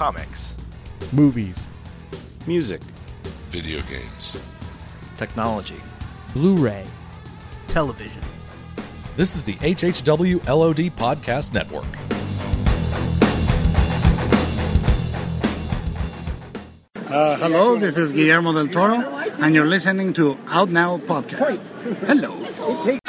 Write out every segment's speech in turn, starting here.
comics, movies, music, video games, technology, Blu-ray, television. This is the HHW LOD Podcast Network. Uh, hello, this is Guillermo del Toro, and you're listening to Out Now Podcast. Hello.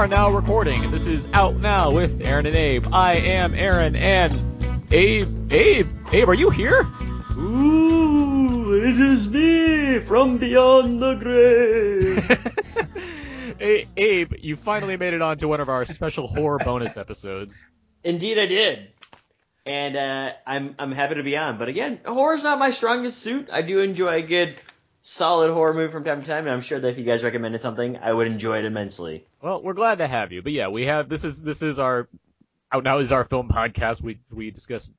Are now recording, this is Out Now with Aaron and Abe. I am Aaron, and Abe, Abe, Abe, are you here? Ooh, it is me from beyond the grave. hey, Abe, you finally made it on to one of our special horror bonus episodes. Indeed, I did. And uh, I'm I'm happy to be on. But again, horror's not my strongest suit. I do enjoy a good, solid horror movie from time to time, and I'm sure that if you guys recommended something, I would enjoy it immensely. Well, we're glad to have you. But yeah, we have this is this is our out now is our film podcast. We we discuss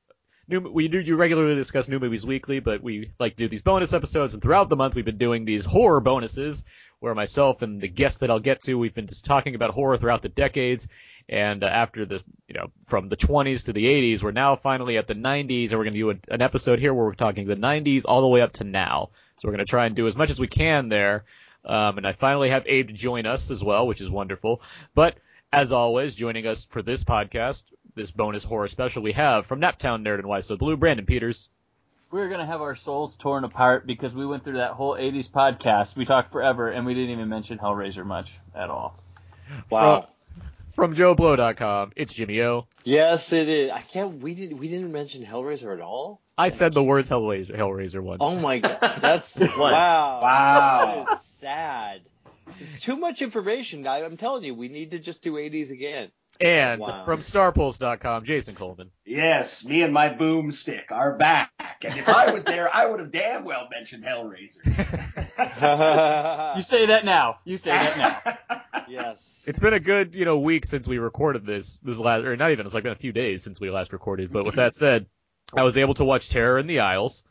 new we do you regularly discuss new movies weekly, but we like to do these bonus episodes. And throughout the month, we've been doing these horror bonuses, where myself and the guests that I'll get to, we've been just talking about horror throughout the decades. And uh, after the you know from the 20s to the 80s, we're now finally at the 90s, and we're going to do a, an episode here where we're talking the 90s all the way up to now. So we're going to try and do as much as we can there. Um, and I finally have Abe to join us as well, which is wonderful. But as always, joining us for this podcast, this bonus horror special, we have from Naptown Nerd and Why So Blue, Brandon Peters. We're gonna have our souls torn apart because we went through that whole '80s podcast. We talked forever, and we didn't even mention Hellraiser much at all. Wow. From, from JoBlo.com, it's Jimmy O. Yes, it is. I can't. We didn't. We didn't mention Hellraiser at all. I said the words Hellraiser, Hellraiser once. Oh my god, that's wow. Wow. That is sad. It's too much information. I, I'm telling you, we need to just do 80s again. And Wow. from StarPulse.com, Jason Coleman. Yes, me and my boomstick are back. And if I was there, I would have damn well mentioned Hellraiser. You say that now. You say that now. yes. It's been a good, you know, week since we recorded this, this last, or not even, it's like been a few days since we last recorded. But with that said, I was able to watch Terror in the Aisles,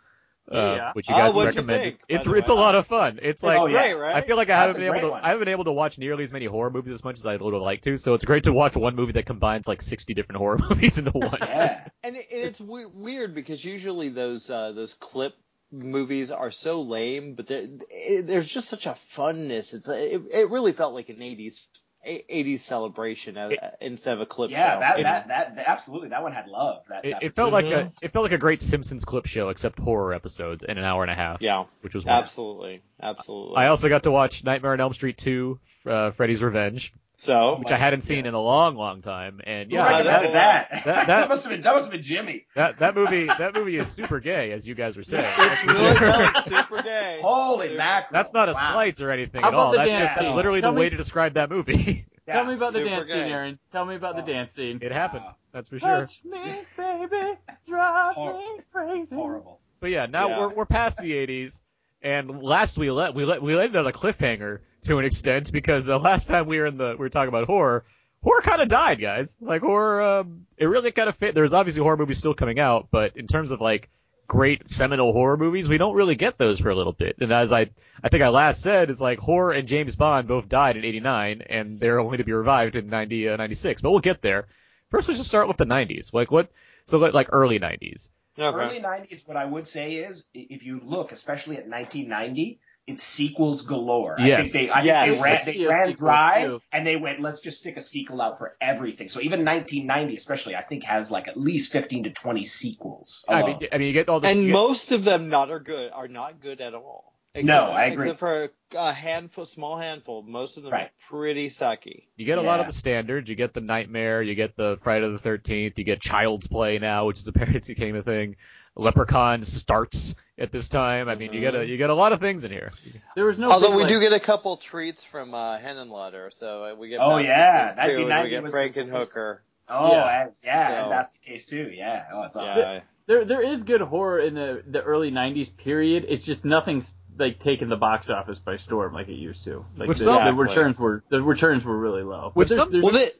uh, Yeah. which you Oh, guys what'd you think, by it's the it's a lot of fun. It's like Oh, great, right? I feel like I That's haven't been able great to one. I haven't been able to watch nearly as many horror movies as much as I would have liked to. So it's great to watch one movie that combines like 60 different horror movies into one. yeah. And, it, it's we- weird because usually those uh, those clip movies are so lame, but there- it, there's just such a funness. It's it, it really felt like an 80s a- 80s celebration uh, instead of a clip Yeah, show. that, that, that, that- absolutely. That one had love. That, It, that it felt like a it felt like a great Simpsons clip show except horror episodes in an hour and a half. yeah, which was wonderful. absolutely, absolutely. I also got to watch Nightmare on Elm Street 2, uh, Freddy's Revenge, so which I hadn't seen in a long, long time. And yeah, I recommended know. that? That- That, that- must have been that must have been Jimmy. that that movie that movie is super gay, as you guys were saying. it's really no, super gay. Holy Super- mackerel! That's not a wow. slights or anything How at all. That's just that's literally Tell the way to describe that movie. Yeah, Tell me about the dance gay. scene, Aaron. Tell me about the dance scene. it happened. Wow. That's for sure. Touch me, baby, drive Hor- me crazy. horrible. But yeah, now Yeah. we're we're past the 80s, and last we let we let we landed on a cliffhanger to an extent because the last time we were in the we were talking about horror, horror kind of died, guys. Like horror, um, it really kind of fit. There's obviously horror movies still coming out, but in terms of like great seminal horror movies, we don't really get those for a little bit. And as I I think I last said, is like horror and James Bond both died in '89, and they're only to be revived in 90 uh, 96. But we'll get there. First, let's just start with the '90s. Like what? So like like early '90s. Okay. Early '90s. What I would say is, if you look, especially at 1990. It's sequels galore. I Yes. think they, I Yes. think they ran, they ran dry, too. and they went, let's just stick a sequel out for everything. So even 1990, especially, I think has like at least 15 to 20 sequels. I mean, I mean, you get all this. and get- most of them not are good are not good at all. No, I agree. Except for a handful, small handful, most of them Right. are pretty sucky. You get a lot of the standards. You get the Nightmare. You get the Friday the Thirteenth. You get Child's Play now, which is apparently became a thing. Leprechaun starts at this time. I mean, you get a you get a lot of things in here. There was no. Although big, we like- do get a couple treats from uh, Henenlotter, so uh, we get. Oh, yeah, Case, too, and we get Frankenhooker. oh, Yeah. and- yeah, So- and that's the case too. Yeah. Oh, it's awesome. Yeah. There, there is good horror in the the early '90s period. It's just nothing's like taking the box office by storm like it used to. Like Which the, some- the returns were the returns were really low. But Which there's- some- there's- Well, they,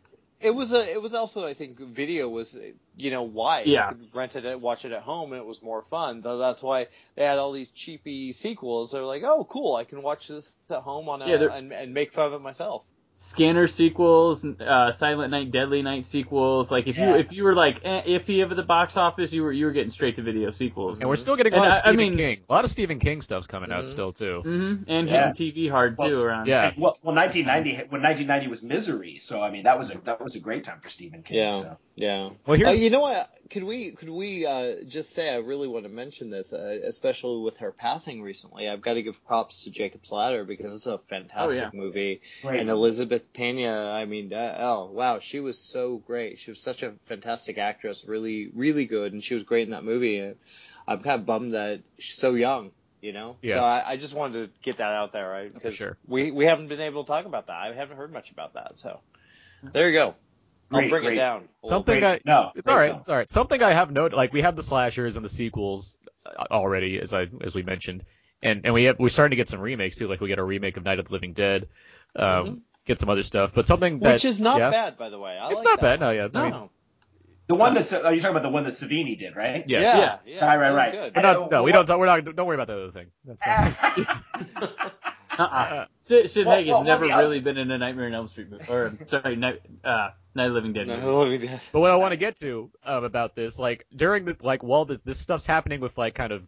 it was a it was also I think video was you know wide. Yeah. You could rent it, and watch it at home, and it was more fun. That's why they had all these cheapy sequels. They're like, oh, cool, I can watch this at home on a Yeah, and, and make fun of it myself. Scanner sequels, uh, Silent Night, Deadly Night sequels. Like if Yeah. you if you were like eh, iffy of the box office, you were you were getting straight to video sequels. And we're still getting a And lot of I- I Stephen mean- King. A lot of Stephen King stuff's coming out Mhm. still too. hmm And Yeah. hitting TV hard Well, too around. Yeah. Well, well, 1990 when 1990 was Misery, so I mean that was a that was a great time for Stephen King. Yeah. So. Yeah. Well, Uh, you know what? Could we could we uh, just say I really want to mention this, uh, especially with her passing recently. I've got to give props to Jacob's Ladder because it's a fantastic Oh, yeah. movie. Great. And Elizabeth Pena, I mean, uh, oh wow, she was so great. She was such a fantastic actress, really, really good, and she was great in that movie. And I'm kind of bummed that she's so young, you know. Yeah. So I, I just wanted to get that out there, right? Because sure. we we haven't been able to talk about that. I haven't heard much about that. So there you go. I'll bring great. it down. Something Great- I no, it's all right. film. It's all right. Something I have noted, like we have the slashers and the sequels uh, already, as I as we mentioned, and and we have we're starting to get some remakes too. Like we get a remake of Night of the Living Dead, um, get some other stuff. But something that Which is not yeah, bad, by the way. I It's like not that bad. No, yeah. I mean, No. The one that's are you talking about the one that Savini did, right? yes. Yeah, Yeah. yeah, Right, right, right. good. We're not, no, we don't. We're not. Don't worry about the other thing. That's not, Uh-uh. Sid, Sid Well, Haig has well, well, never the other- really been in a Nightmare on Elm Street movie, or sorry, Night, uh, Night of Living Dead movie. No, let me But what I want to get to um, about this, like during the like while this, this stuff's happening with like kind of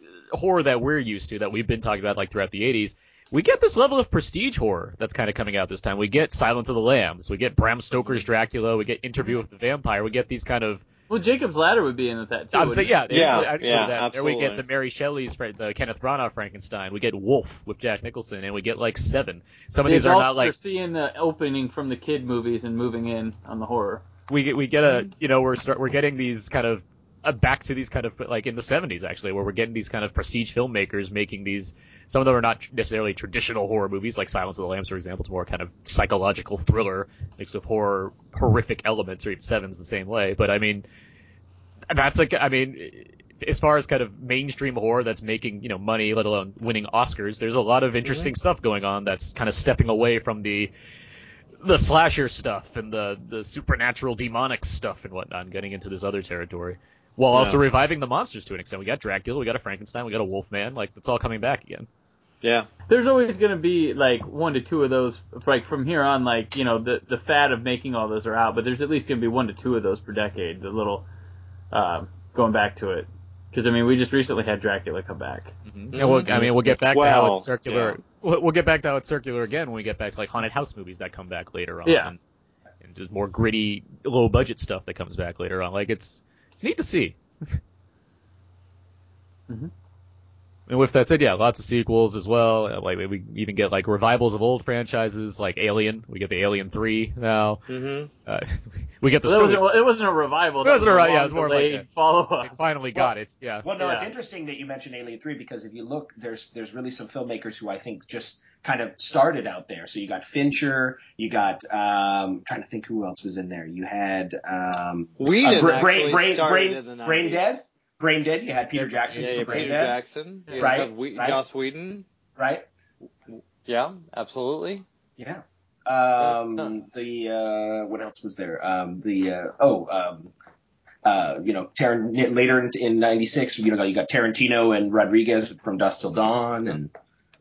uh, horror that we're used to, that we've been talking about like throughout the 80s, we get this level of prestige horror that's kind of coming out this time. We get Silence of the Lambs, we get Bram Stoker's Dracula, we get Interview with the Vampire, we get these kind of Well, Jacob's Ladder would be in with that too. I'm saying yeah, Yeah, I- I included yeah, that. There we get the Mary Shelley's, the Kenneth Branagh Frankenstein. We get Wolf with Jack Nicholson, and we get like Seven. Some of The these are not like seeing the opening from the kid movies and moving in on the horror. we get we get a you know we're start we're getting these kind of Uh, back to these kind of like in the 70s actually where we're getting these kind of prestige filmmakers making these some of them are not necessarily traditional horror movies like Silence of the Lambs for example. It's more kind of psychological thriller mixed with horror horrific elements or even Seven's the same way. But I mean that's like I mean as far as kind of mainstream horror that's making you know money let alone winning Oscars there's a lot of interesting stuff going on that's kind of stepping away from the the slasher stuff and the the supernatural demonic stuff and whatnot, and getting into this other territory, while also reviving the monsters to an extent. We got Dracula, we got a Frankenstein, we got a Wolfman. Like it's all coming back again. Yeah. There's always going to be like one to two of those, like from here on, like you know the the fad of making all those are out, but there's at least going to be one to two of those per decade. The little uh, going back to it, because I mean we just recently had Dracula come back. And we'll, I mean, we'll get back to how it's circular. We'll, we'll get back to how it's circular again when we get back to like haunted house movies that come back later on. Yeah. And, and just more gritty, low budget stuff that comes back later on. Like it's it's neat to see. Mhm. And with that said, yeah, lots of sequels as well. Uh, Like we even get like revivals of old franchises, like Alien. We get the Alien Three now. Mm-hmm. Uh, we get the Well, that story. wasn't, it wasn't a revival. It wasn't was a ri- yeah, it was more like a- follow we up. finally got it. Yeah. Well, no, it's interesting that you mentioned Alien Three because if you look, there's there's really some filmmakers who I think just kind of started out there. So you got Fincher, you got um, trying to think who else was in there. You had um, Whedon uh, Bra- actually brain, brain, brain, in the 90s. brain Dead, Brain Dead. You had Peter Jackson Yeah, for yeah, Brain Peter Dead, Jackson. You Right, have Whe- right. Joss Whedon. right? Yeah, absolutely. Yeah. Um, the uh, what else was there? Um, the uh, oh, um, uh, you know, Taran- later in, in '96, you know, you got Tarantino and Rodriguez from Dusk Till Dawn, and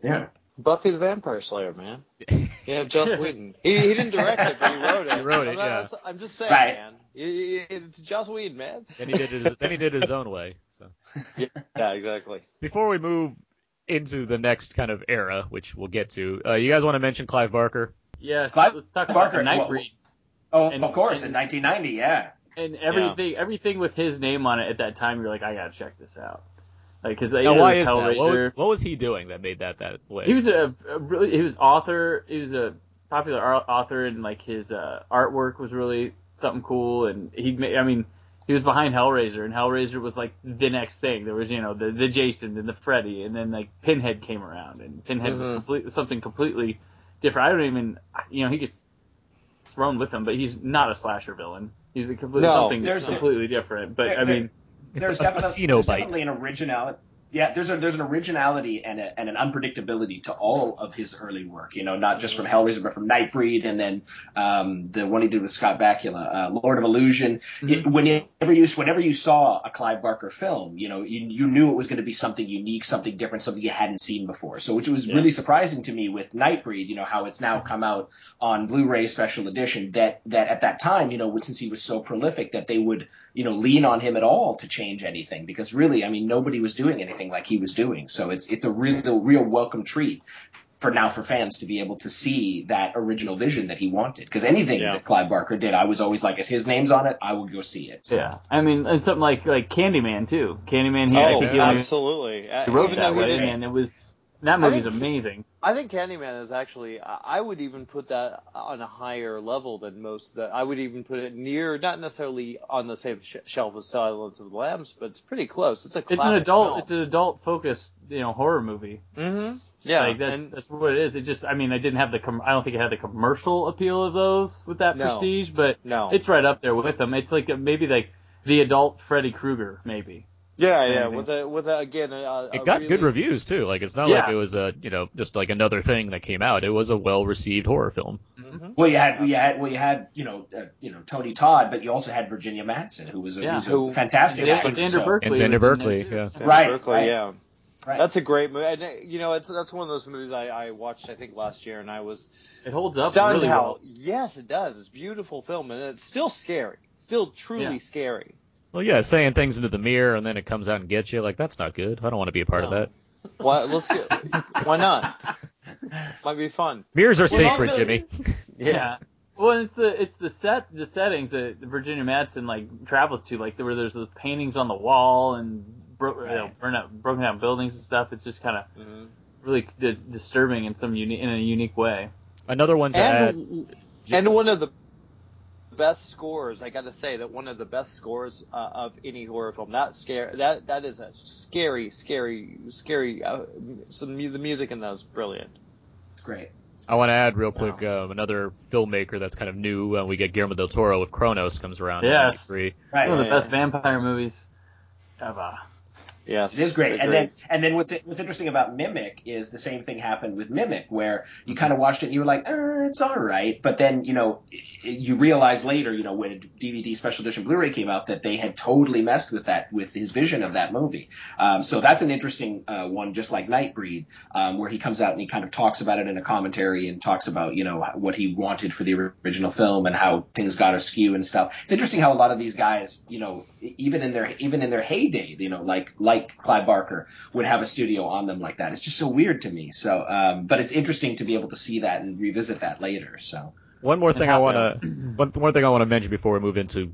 yeah, Buffy the Vampire Slayer, man. Yeah, Joss Whedon. He, he didn't direct it, but he wrote it. He wrote it, I'm, yeah. I'm just saying, Right. man. He- he- It's Joss Whedon, man. Then he did it. Then he did it his own way. So. Yeah, exactly. before we move into the next kind of era, which we'll get to, uh, you guys want to mention Clive Barker? Yes, Clive let's talk Barker, about the well, Nightbreed oh, And- of course, and- in 1990, yeah. and everything. Everything with his name on it at that time, you're like, I gotta check this out. Like, because Now, why is that? Hellraiser. What was, what was he doing that made that that way? He was a, a really he was author. He was a popular ar- author, and like his uh, artwork was really something cool. And he, made I mean, he was behind Hellraiser, and Hellraiser was like the next thing. There was you know the the Jason and the Freddy, and then like Pinhead came around, and Pinhead was Mhm. complete, something completely different. I don't even you know he gets thrown with him, but he's not a slasher villain. He's a completely No, something there's- completely different. But there- I mean, It's There's, a definitely, Casino there's definitely an originality. Yeah, there's a there's an originality and, a, and an unpredictability to all of his early work. You know, not just from Hellraiser, but from Nightbreed, and then um, the one he did with Scott Bakula, uh, Lord of Illusion. It, whenever you whenever you saw a Clive Barker film, you know, you, you knew it was going to be something unique, something different, something you hadn't seen before. So, which was really surprising to me with Nightbreed. You know, how it's now come out on Blu-ray special edition. That that at that time, you know, since he was so prolific, that they would you know lean on him at all to change anything because really, I mean, nobody was doing anything like he was doing. So it's it's a real real welcome treat for now for fans to be able to see that original vision that he wanted. Because anything Yeah. that Clive Barker did, I was always like, if his name's on it, I will go see it. So. Yeah, I mean, and something like like Candyman too. Candyman, he, I oh, think he only absolutely. He wrote even that though he and it was that movie's think- amazing. I think Candyman is actually. I would even put that on a higher level than most. That I would even put it near, not necessarily on the same sh- shelf as Silence of the Lambs, but it's pretty close. It's a. It's an adult, it's an adult focused, you know, horror movie. Mm-hmm. Yeah, like that's and that's what it is. It just, I mean, I didn't have the, com- I don't think it had the commercial appeal of those with that No. prestige, but no. it's right up there with them. It's like maybe like the adult Freddy Krueger, maybe. Yeah, yeah. Maybe. With a with a, again a, It a got really, good reviews too. Like it's not Yeah. like it was a you know just like another thing that came out. It was a well received horror film. Mhm. Well, you had, you had, well, you had, you know, uh, you know, Tony Todd, but you also had Virginia Madsen, who was a, Yeah. who's a Who- fantastic Yeah, actor. Xander so- Berkeley. And Xander was in there, Berkeley, yeah. Xander Right, Berkeley, right. yeah. Right. That's a great movie. And, uh, you know, it's that's one of those movies I, I watched I think last year, and I was It holds up stunned really how. well. Yes, it does. It's a beautiful film, and it's still scary. Still truly Yeah. scary. Well, yeah, saying things into the mirror and then it comes out and gets you. Like that's not good. I don't want to be a part of that. Why? Let's get. why not? Might be fun. Mirrors are Well, sacred, really. Jimmy. Yeah. Well, it's the it's the set the settings that Virginia Madsen like travels to, like where there's the paintings on the wall and bro- you know, burn out, broken down buildings and stuff. It's just kind of Mhm. really di- disturbing in some uni- in a unique way. Another one to add. And and one of the best scores. I got to say that one of the best scores uh, of any horror film. That scare. That that is a scary, scary, scary. Uh, some the music in that is brilliant. It's great. I want to add real quick um, another filmmaker that's kind of new. Uh, we get Guillermo del Toro with Cronos comes around. in Yes. 93. Right. One of the Yeah. best vampire movies ever. Yes, It is great. And then and then what's what's interesting about Mimic is the same thing happened with Mimic where you kind of watched it and you were like, uh, it's all right, but then you know you realize later, you know, when DVD special edition Blu-ray came out that they had totally messed with that with his vision of that movie. Um, so that's an interesting uh, one, just like Nightbreed, um, where he comes out and he kind of talks about it in a commentary and talks about you know what he wanted for the original film and how things got askew and stuff. It's interesting how a lot of these guys, you know, even in their even in their heyday, you know, like like Clive Barker would have a studio on them like that. It's just so weird to me. So, um, but it's interesting to be able to see that and revisit that later. So, One more thing I want to one, one thing I want to mention before we move into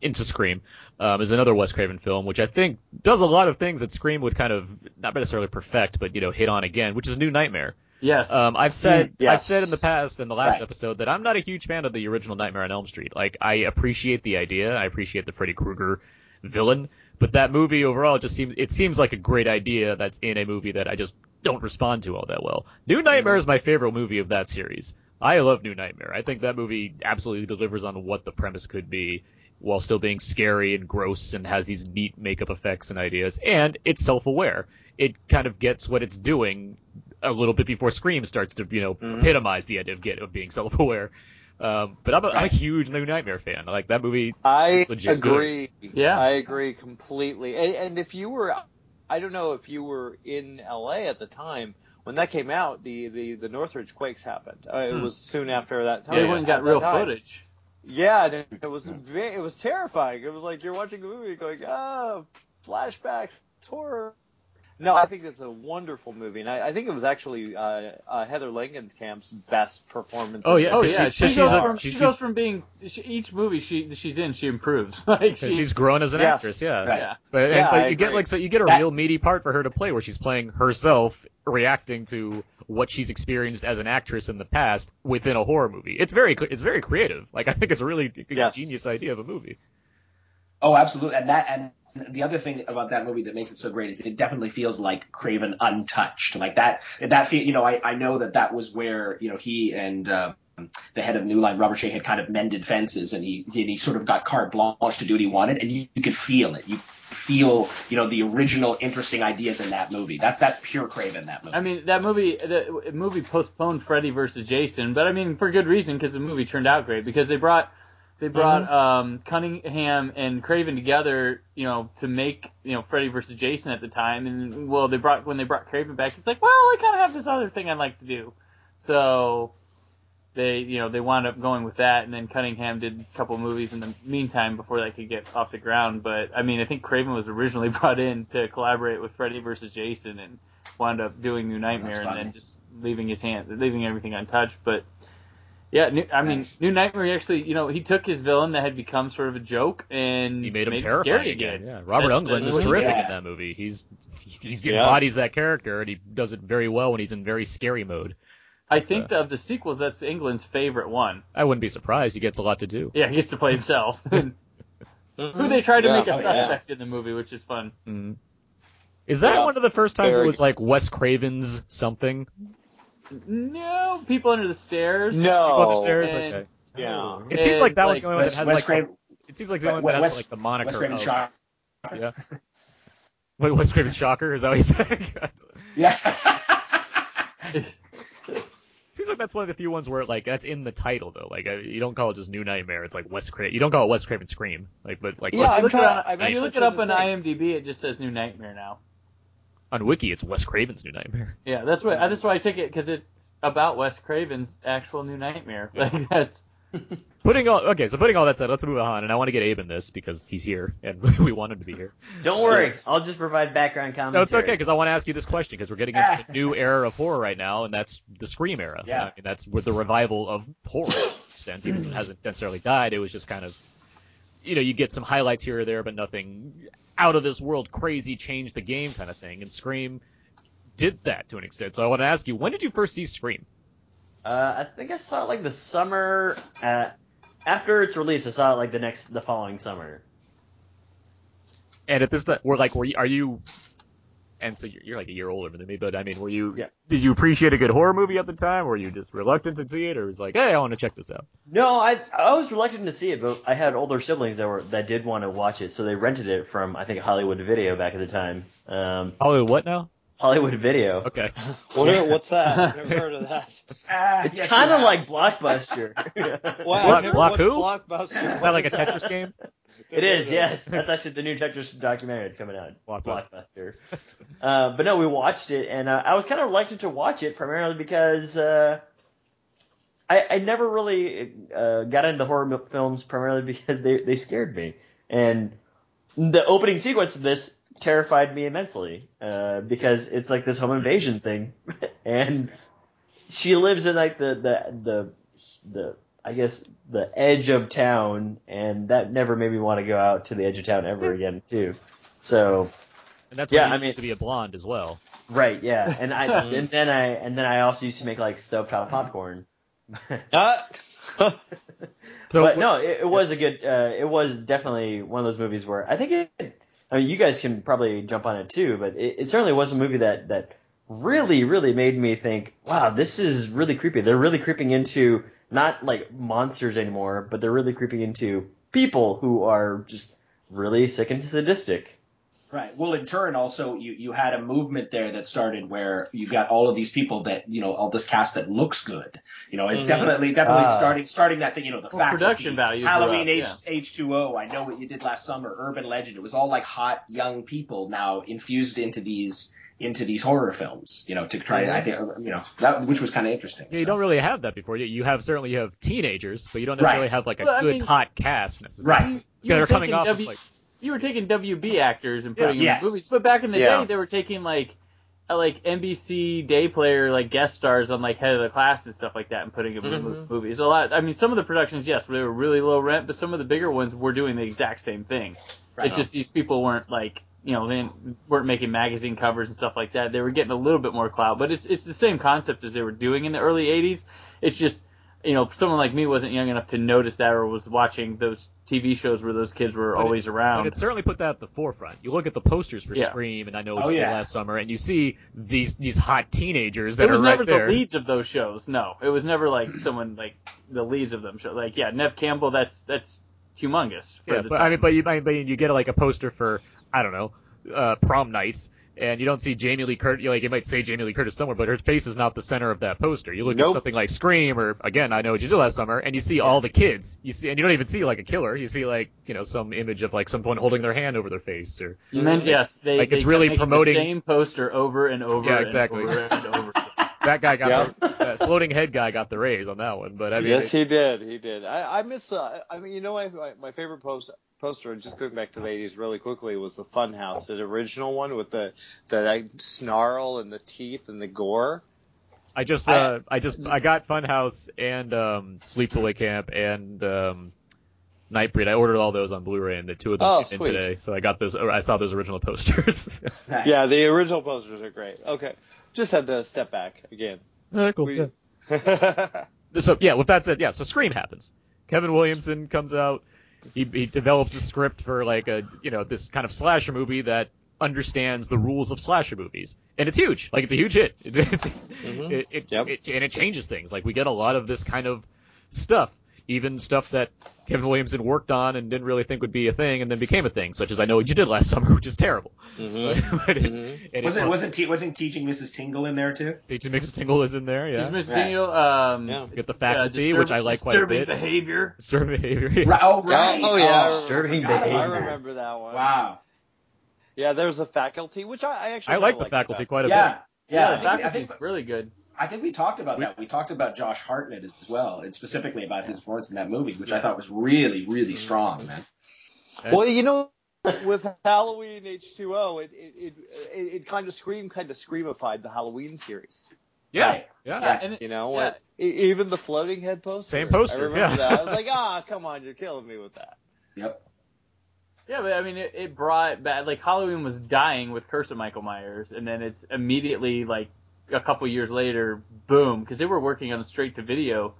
into Scream um, is another Wes Craven film, which I think does a lot of things that Scream would kind of not necessarily perfect, but you know hit on again, which is New Nightmare. Yes. Um, I've said I've said in the past in the last Right. episode that I'm not a huge fan of the original Nightmare on Elm Street. Like I appreciate the idea, I appreciate the Freddy Krueger villain, but that movie overall just seems it seems like a great idea that's in a movie that I just don't respond to all that well. New Nightmare is my favorite movie of that series. I love New Nightmare. I think that movie absolutely delivers on what the premise could be while still being scary and gross and has these neat makeup effects and ideas. And it's self-aware. It kind of gets what it's doing a little bit before Scream starts to, you know, epitomize the idea of get of being self-aware. Um, but I'm a, I'm a huge New Nightmare fan. Like that movie. I It's legit good. agree. Yeah. I agree completely. And, and if you were, I don't know if you were in LA at the time when that came out. The the the Northridge quakes happened. Uh, it Hmm. was soon after that time. they went and got real time. footage. Yeah, and it, it was ve- it was terrifying. It was like you're watching the movie going, oh, flashbacks, horror. No, I think it's a wonderful movie, and I, I think it was actually uh, uh, Heather Langenkamp's best performance. Oh, in yeah. Oh yeah, she's- she she's goes from she- she goes from being she, each movie she she's in she improves. like she, she's grown as an Yes. actress, yeah. Right. yeah. But, and, Yeah, but I you get agree. like so you get a That- real meaty part for her to play where she's playing herself reacting to what she's experienced as an actress in the past within a horror movie. It's very it's very creative. Like I think it's a really Yes. genius idea of a movie. oh, absolutely. And that, and the other thing about that movie that makes it so great is it definitely feels like Craven untouched. Like that, that you know, I, I know that that was where, you know, he and, uh, the head of New Line, Robert Shaye, had kind of mended fences, and he and he sort of got carte blanche to do what he wanted, and you, you could feel it. You feel, you know, the original interesting ideas in that movie. That's that's pure Craven. That movie. I mean, that movie, the movie postponed Freddy versus Jason, but I mean, for good reason because the movie turned out great because they brought they brought Mm-hmm. um, Cunningham and Craven together, you know, to make you know Freddy versus Jason at the time, and well, they brought when they brought Craven back, it's like, well, I kind of have this other thing I'd like to do, so they you know they wound up going with that, and then Cunningham did a couple movies in the meantime before that could get off the ground. But I mean, I think Craven was originally brought in to collaborate with Freddy versus Jason, and wound up doing New Nightmare, and then just leaving his hand, leaving everything untouched. But yeah, New, I mean, Nice. New Nightmare actually, you know, he took his villain that had become sort of a joke and He made him it terrifying scary again. Yeah, Robert That's- Englund is terrific did. in that movie. He's he's, he's he Yeah. embodies that character and he does it very well when he's in very scary mode. I think that of the sequels, that's Englund's favorite one. I wouldn't be surprised. He gets a lot to do. Yeah, he gets to play himself. Who they tried to Yeah. make a Oh, yeah. suspect in the movie, which is fun. Mhm. Is that Yeah. one of the first times it was like Wes Craven's something? No, people under the stairs. No. Go up the stairs. and- Okay. Yeah. It seems like that And, one's the only one Wes, that has Wes like. the- Craven, it seems like the only one that Wes- has like the moniker. Wes Craven of- shot. Yeah. Wait, Wes Craven's Shocker? Is that what you said? Yeah. Seems like that's one of the few ones where like that's in the title though. Like uh, you don't call it just New Nightmare. It's like Wes Craven. You don't call it Wes Craven Scream. Like but like Yeah, Wes- If you I'm look, it trying- up, I'm if you look actually it up on IMDb, it just says New Nightmare now. On Wiki it's Wes Craven's New Nightmare. Yeah, that's why that's why I took it because it's about Wes Craven's actual New Nightmare. Like that's Putting all okay, so putting all that said, let's move on. And I want to get Abe in this because he's here and we want him to be here. Don't worry, I'll just provide background commentary. No, it's okay because I want to ask you this question because we're getting into the new era of horror right now, and that's the Scream era. Yeah. I mean, that's where the revival of horror extent. Even though it hasn't necessarily died, it was just kind of, you know, you get some highlights here or there, but nothing out of this world crazy change the game kind of thing. And Scream did that to an extent. So I want to ask you, when did you first see Scream? Uh, I think I saw it like the summer uh, after its release. I saw it like the next, the following summer. And at this time, we're like, were you, are you? And so you're, you're like a year older than me, but I mean, were you? Yeah. Did you appreciate a good horror movie at the time? Or were you just reluctant to see it, or was like, hey, I want to check this out? No, I I was reluctant to see it, but I had older siblings that were that did want to watch it, so they rented it from I think Hollywood Video back at the time. Um, Hollywood, what now? Hollywood Video. Okay. What, what's that? I've never heard of that. Ah, It's yes, kind of yeah. like Blockbuster. Wow, Block- Block who? Blockbuster. Is that like a Tetris game? It is, yes. That's actually the new Tetris documentary that's coming out. Blockbuster. Blockbuster. uh, but no, we watched it, and uh, I was kind of reluctant to watch it primarily because uh, I, I never really uh, got into horror films primarily because they, they scared me. And the opening sequence of this terrified me immensely uh, because it's like this home invasion thing, and she lives in like the the the the I guess the edge of town, and that never made me want to go out to the edge of town ever again, too. So And that's Yeah, when you I used mean- to be a blonde as well. right, yeah, and I and then I and then I also used to make like stovetop popcorn. Uh, So but no, it, it was a good. Uh, it was definitely one of those movies where I think it. I mean, you guys can probably jump on it too, but it, it certainly was a movie that that really, really made me think, wow, this is really creepy. They're really creeping into not like monsters anymore, but they're really creeping into people who are just really sick and sadistic. Right. Well, in turn, also you you had a movement there that started where you got all of these people that you know all this cast that looks good. You know, it's Mhm. definitely definitely Ah. starting starting that thing. You know, the Well, faculty, production value, Halloween H H two O. I know what you did last summer. Urban Legend. It was all like hot young people now infused into these into these horror films. You know, to try. I think you know that which was kind of interesting. Yeah, you don't really have that before. You, you have certainly you have teenagers, but you don't necessarily Right. have like a Well, I good mean- hot cast necessarily. Right. You, you That were are coming off W- of like you were taking WB actors and Yeah. putting Yes. them in movies, but back in the Yeah. day, they were taking like a, like NBC day player like guest stars on like head of the class and stuff like that and putting them in Mhm. movies. A lot. I mean, some of the productions, yes, they were really low rent, but some of the bigger ones were doing the exact same thing. Right. It's just these people weren't like you know they weren't making magazine covers and stuff like that. They were getting a little bit more clout, but it's it's the same concept as they were doing in the early '80s. It's just you know someone like me wasn't young enough to notice that or was watching those TV shows where those kids were But it- always around. But it certainly put that at the forefront. You look at the posters for Yeah. Scream, and I know Oh, it was yeah. last summer, and you see these these hot teenagers that were. it was are never right there. the leads of those shows. No, it was never like someone like the leads of them. Show. like, yeah, Neve Campbell, that's that's humongous. For Yeah, the but time. I mean, but you, I mean, but you get like a poster for I don't know, uh, prom nights, and you don't see Jamie Lee Curtis. Like it might say Jamie Lee Curtis somewhere, but her face is not the center of that poster. You look at something like Scream, or again, I know what you did last summer, and you see all the kids. You see, and you don't even see like a killer. You see like you know some image of like someone holding their hand over their face, or And then, yes, they Like, they it's really promoting- the same poster over and over. Yeah, and exactly. over and over. that guy got Yeah. the, that floating head guy got the raise on that one. But I mean, yes, he did. He did. I, I miss. Uh, I mean, you know, my my, my favorite post, poster. Just going back to the '80s really quickly was the Funhouse, the original one with the the that snarl and the teeth and the gore. I just uh I just I got Funhouse and um Sleepaway Camp and um Nightbreed. I ordered all those on Blu-ray and the two of them Oh, came in today. So I got those I saw those original posters. Yeah, the original posters are great. Okay, just had to step back again. Uh, cool. We- yeah. So yeah, with that said, yeah, so Scream happens. Kevin Williamson comes out. He he develops a script for like a you know this kind of slasher movie that understands the rules of slasher movies, and it's huge. Like it's a huge hit. It, it's, mm-hmm. it, it, Yep. it and it changes things. Like we get a lot of this kind of stuff, even stuff that Kevin Williamson worked on and didn't really think would be a thing, and then became a thing, such as I know what you did last summer, which is terrible. Mhm. But it- Mhm. and Wasn't wasn't te- wasn't teaching Mrs. Tingle in there too? Teaching Mrs. Tingle is in there, yeah. She's Miss Right. Daniel, um, Yeah. Get the uh, faculty, disturb- which I like quite a disturbing bit. behavior. Disturbing behavior. Right, oh right. Oh, yeah, I Oh, Disturbing behavior. I remember that one. Wow. Yeah, there's a faculty, which I, I actually I like the kinda faculty that. quite a Yeah. bit. Yeah, Yeah, I the think, we- I faculty's think really good. I think we talked about We- that. We talked about Josh Hartnett as, as well, and specifically about his performance in that movie, which I thought was really, really strong, man. Well, you know, with Halloween H2O, it it it, it, it kind of scream kind of screamified the Halloween series. Yeah, Right. yeah. Yeah, and it, You know, Yeah. like, even the floating head poster. Same poster, I remember yeah. that. I was like, ah, come on, you're killing me with that. Yep. Yeah, but I mean, it, it brought back like Halloween was dying with Curse of Michael Myers, and then it's immediately like a couple years later, boom, because they were working on a straight-to-video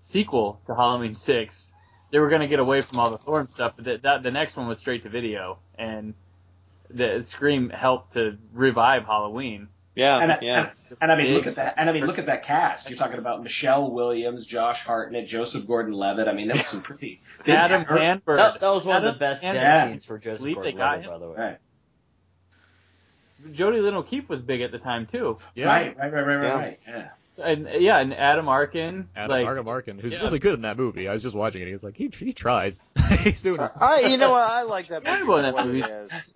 sequel to Halloween Six. They were gonna get away from all the Thorn stuff, but that, that the next one was straight-to-video, and the Scream helped to revive Halloween. Yeah, And, I- yeah. and, and I mean, look at that. And I mean, look at that cast. You're talking about Michelle Williams, Josh Hartnett, Joseph Gordon-Levitt. I mean, that was some pretty. Adam talent. Hann-Byrd. That, that was one of the best death scenes for Joseph Believe Gordon-Levitt, by the way. Right. Jodi Lyn O'Keefe was big at the time too. Yeah. Right. Right. Right. Right. Yeah. Right. Yeah. So, and yeah, and Adam Arkin, Adam like Arkin Arkin, who's yeah. really good in that movie. I was just watching it. He's like, he, he tries. He's doing his. I, you know what? I like that. Movie terrible in that movie.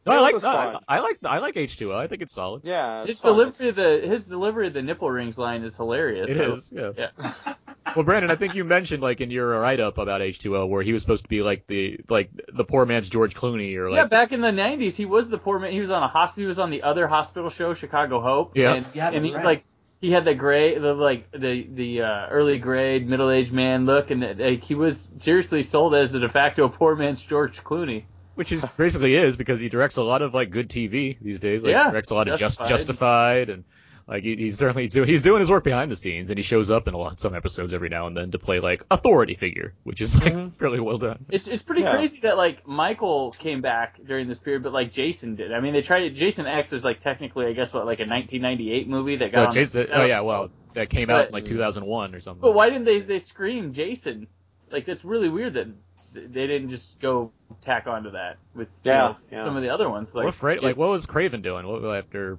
No, I like was no. I, I like I like H2O. I think it's solid. Yeah, it's his fun. delivery of the his delivery of the nipple rings line is hilarious. It so- is. Yeah. Yeah. Well, Brandon, I think you mentioned like in your write up about H2O where he was supposed to be like the like the poor man's George Clooney or like yeah, back in the '90s, he was the poor man. He was on a hospital. He was on the other hospital show, Chicago Hope. Yeah. and, Yeah, and that's he's right. like he had the gray, the like the the uh, early grade middle aged man look, and like, he was seriously sold as the de facto poor man's George Clooney. which is basically is because he directs a lot of like good TV these days. Like, Yeah, directs a lot of just Justified. Justified and like he, he's certainly do, he's doing his work behind the scenes and he shows up in a lot some episodes every now and then to play like authority figure, which is like Mhm. really well done. It's it's pretty Yeah. crazy that like Michael came back during this period, but like Jason did. I mean, they tried Jason X was like technically, I guess, what like a 1998 movie that got. Oh, on Jason, the- oh yeah, well that came out in like 2001 or something. But why didn't they they scream Jason? Like that's really weird that they didn't just go tack onto that with Yeah, know, yeah. some of the other ones. Like what afraid, it- like what was Craven doing? What after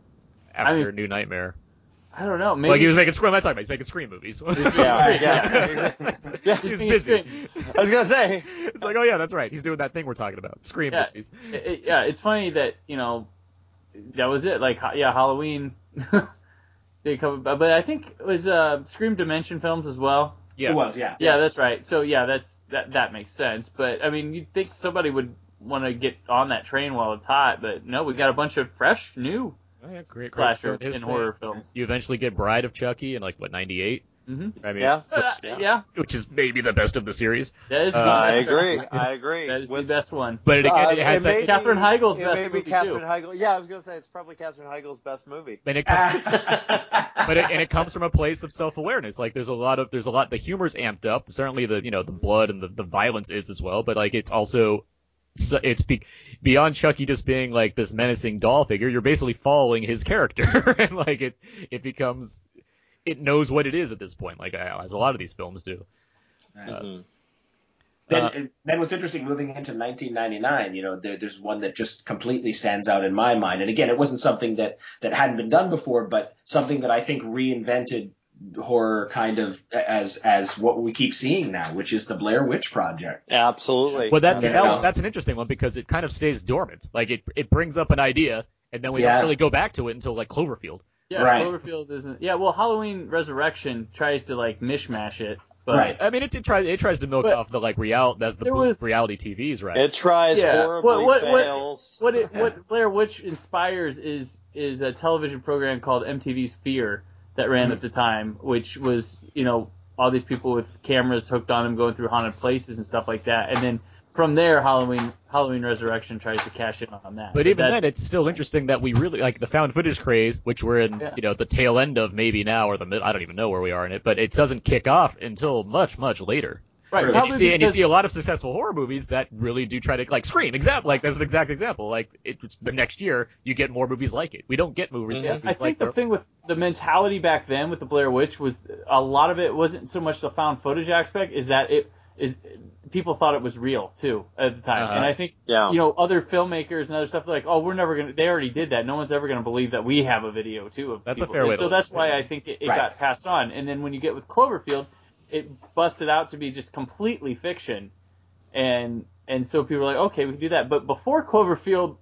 after I mean, New Nightmare? I don't know. Maybe like he was making scream. That's talking about. He's making scream movies. Yeah, yeah. Yeah. he He's busy. Scream. I was gonna say. It's like, oh yeah, that's right. He's doing that thing we're talking about. Scream Yeah. movies. It- it- yeah, it's funny that you know that was it. Like yeah, Halloween. they come, but I think it was uh, Scream Dimension Films as well. Yeah. It was. Yeah. Yeah, that's right. So yeah, that's that that makes sense. But I mean, you'd think somebody would want to get on that train while it's hot, but no, we got a bunch of fresh, new Oh, yeah, great, slasher great. His and thing. horror films. You eventually get Bride of Chucky in like what '98. hmm I mean, Yeah. Uh, Yeah. yeah, which is maybe the best of the series. that is. Uh, the I agree. I agree. That is With- the best one. But it, it, Uh, it has may that. be- Katherine Heigl's it best may movie, Katherine too. Heigl. Yeah, I was gonna say it's probably Katherine Heigl's best movie. And it comes, but it, and it comes from a place of self-awareness. Like there's a lot of there's a lot the humor's amped up. Certainly the you know the blood and the, the violence is as well. But like it's also so- it's be, beyond Chucky just being like this menacing doll figure. You're basically following his character, and like it it becomes it knows what it is at this point. Like uh, as a lot of these films do. Mhm. Then, Uh, then what's interesting, moving into 1999, you know, there, there's one that just completely stands out in my mind. And again, it wasn't something that, that hadn't been done before, but something that I think reinvented horror kind of as, as what we keep seeing now, which is the Blair Witch Project. Absolutely. Well, that's Yeah. that, that's an interesting one because it kind of stays dormant. Like it it brings up an idea and then we Yeah. don't really go back to it until like Cloverfield. Yeah, Right. Cloverfield isn't. Yeah, well, Halloween Resurrection tries to like mishmash it, but Right. I mean, it, it tries it tries to milk But off the like real as the was- reality TVs, right? it tries Yeah. horribly, What- what- what- what it, what Blair Witch inspires is is a television program called MTV's Fear that ran at the time, which was you know all these people with cameras hooked on them going through haunted places and stuff like that, and then from there Halloween Halloween Resurrection tries to cash in on that. But even then, it's still interesting that we really like the found footage craze, which we're in, Yeah. you know, the tail end of maybe now or the mid. I don't even know where we are in it, but it doesn't kick off until much, much later. Right. And you see, and you see a lot of successful horror movies that really do try to like Scream. Example, like that's an exact example. Like it, it's the next year, you get more movies like it. We don't get movies. Yeah, movies I think like the thing with the mentality back then with the Blair Witch was a lot of it wasn't so much the found footage aspect, is that it is people thought it was real too at the time, Uh-huh. and I think Yeah. you know other filmmakers and other stuff like, oh, we're never gonna. They already did that. No one's ever gonna believe that we have a video too of. That's a fair way And to So look that's at why yeah. I think it, it Right. got passed on, and then when you get with Cloverfield, it busted out to be just completely fiction, and and so people were like, okay, we can do that. But before Cloverfield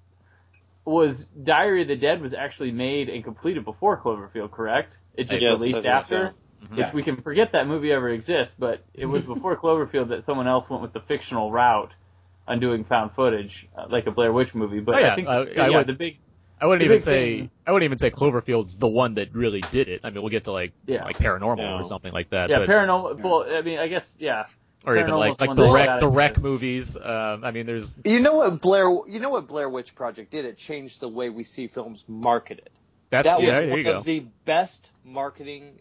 was Diary of the Dead was actually made and completed before Cloverfield, correct? It just Yes, I released after, so. which we can forget that movie ever exists, but it was before Cloverfield that someone else went with the fictional route on doing found footage, uh, like a Blair Witch movie. But Oh, yeah, I think I- yeah, I would- the big I wouldn't even say thing- I wouldn't even say Cloverfield's the one that really did it. I mean, we'll get to like Yeah. like paranormal Yeah. or something like that. yeah but, paranormal. Well, I mean, I guess yeah. or even like the like one the wreck the wreck movies. Um, I mean, there's You know what Blair? You know what Blair Witch Project did? It changed the way we see films marketed. that's that yeah, was there one you go. of the best marketing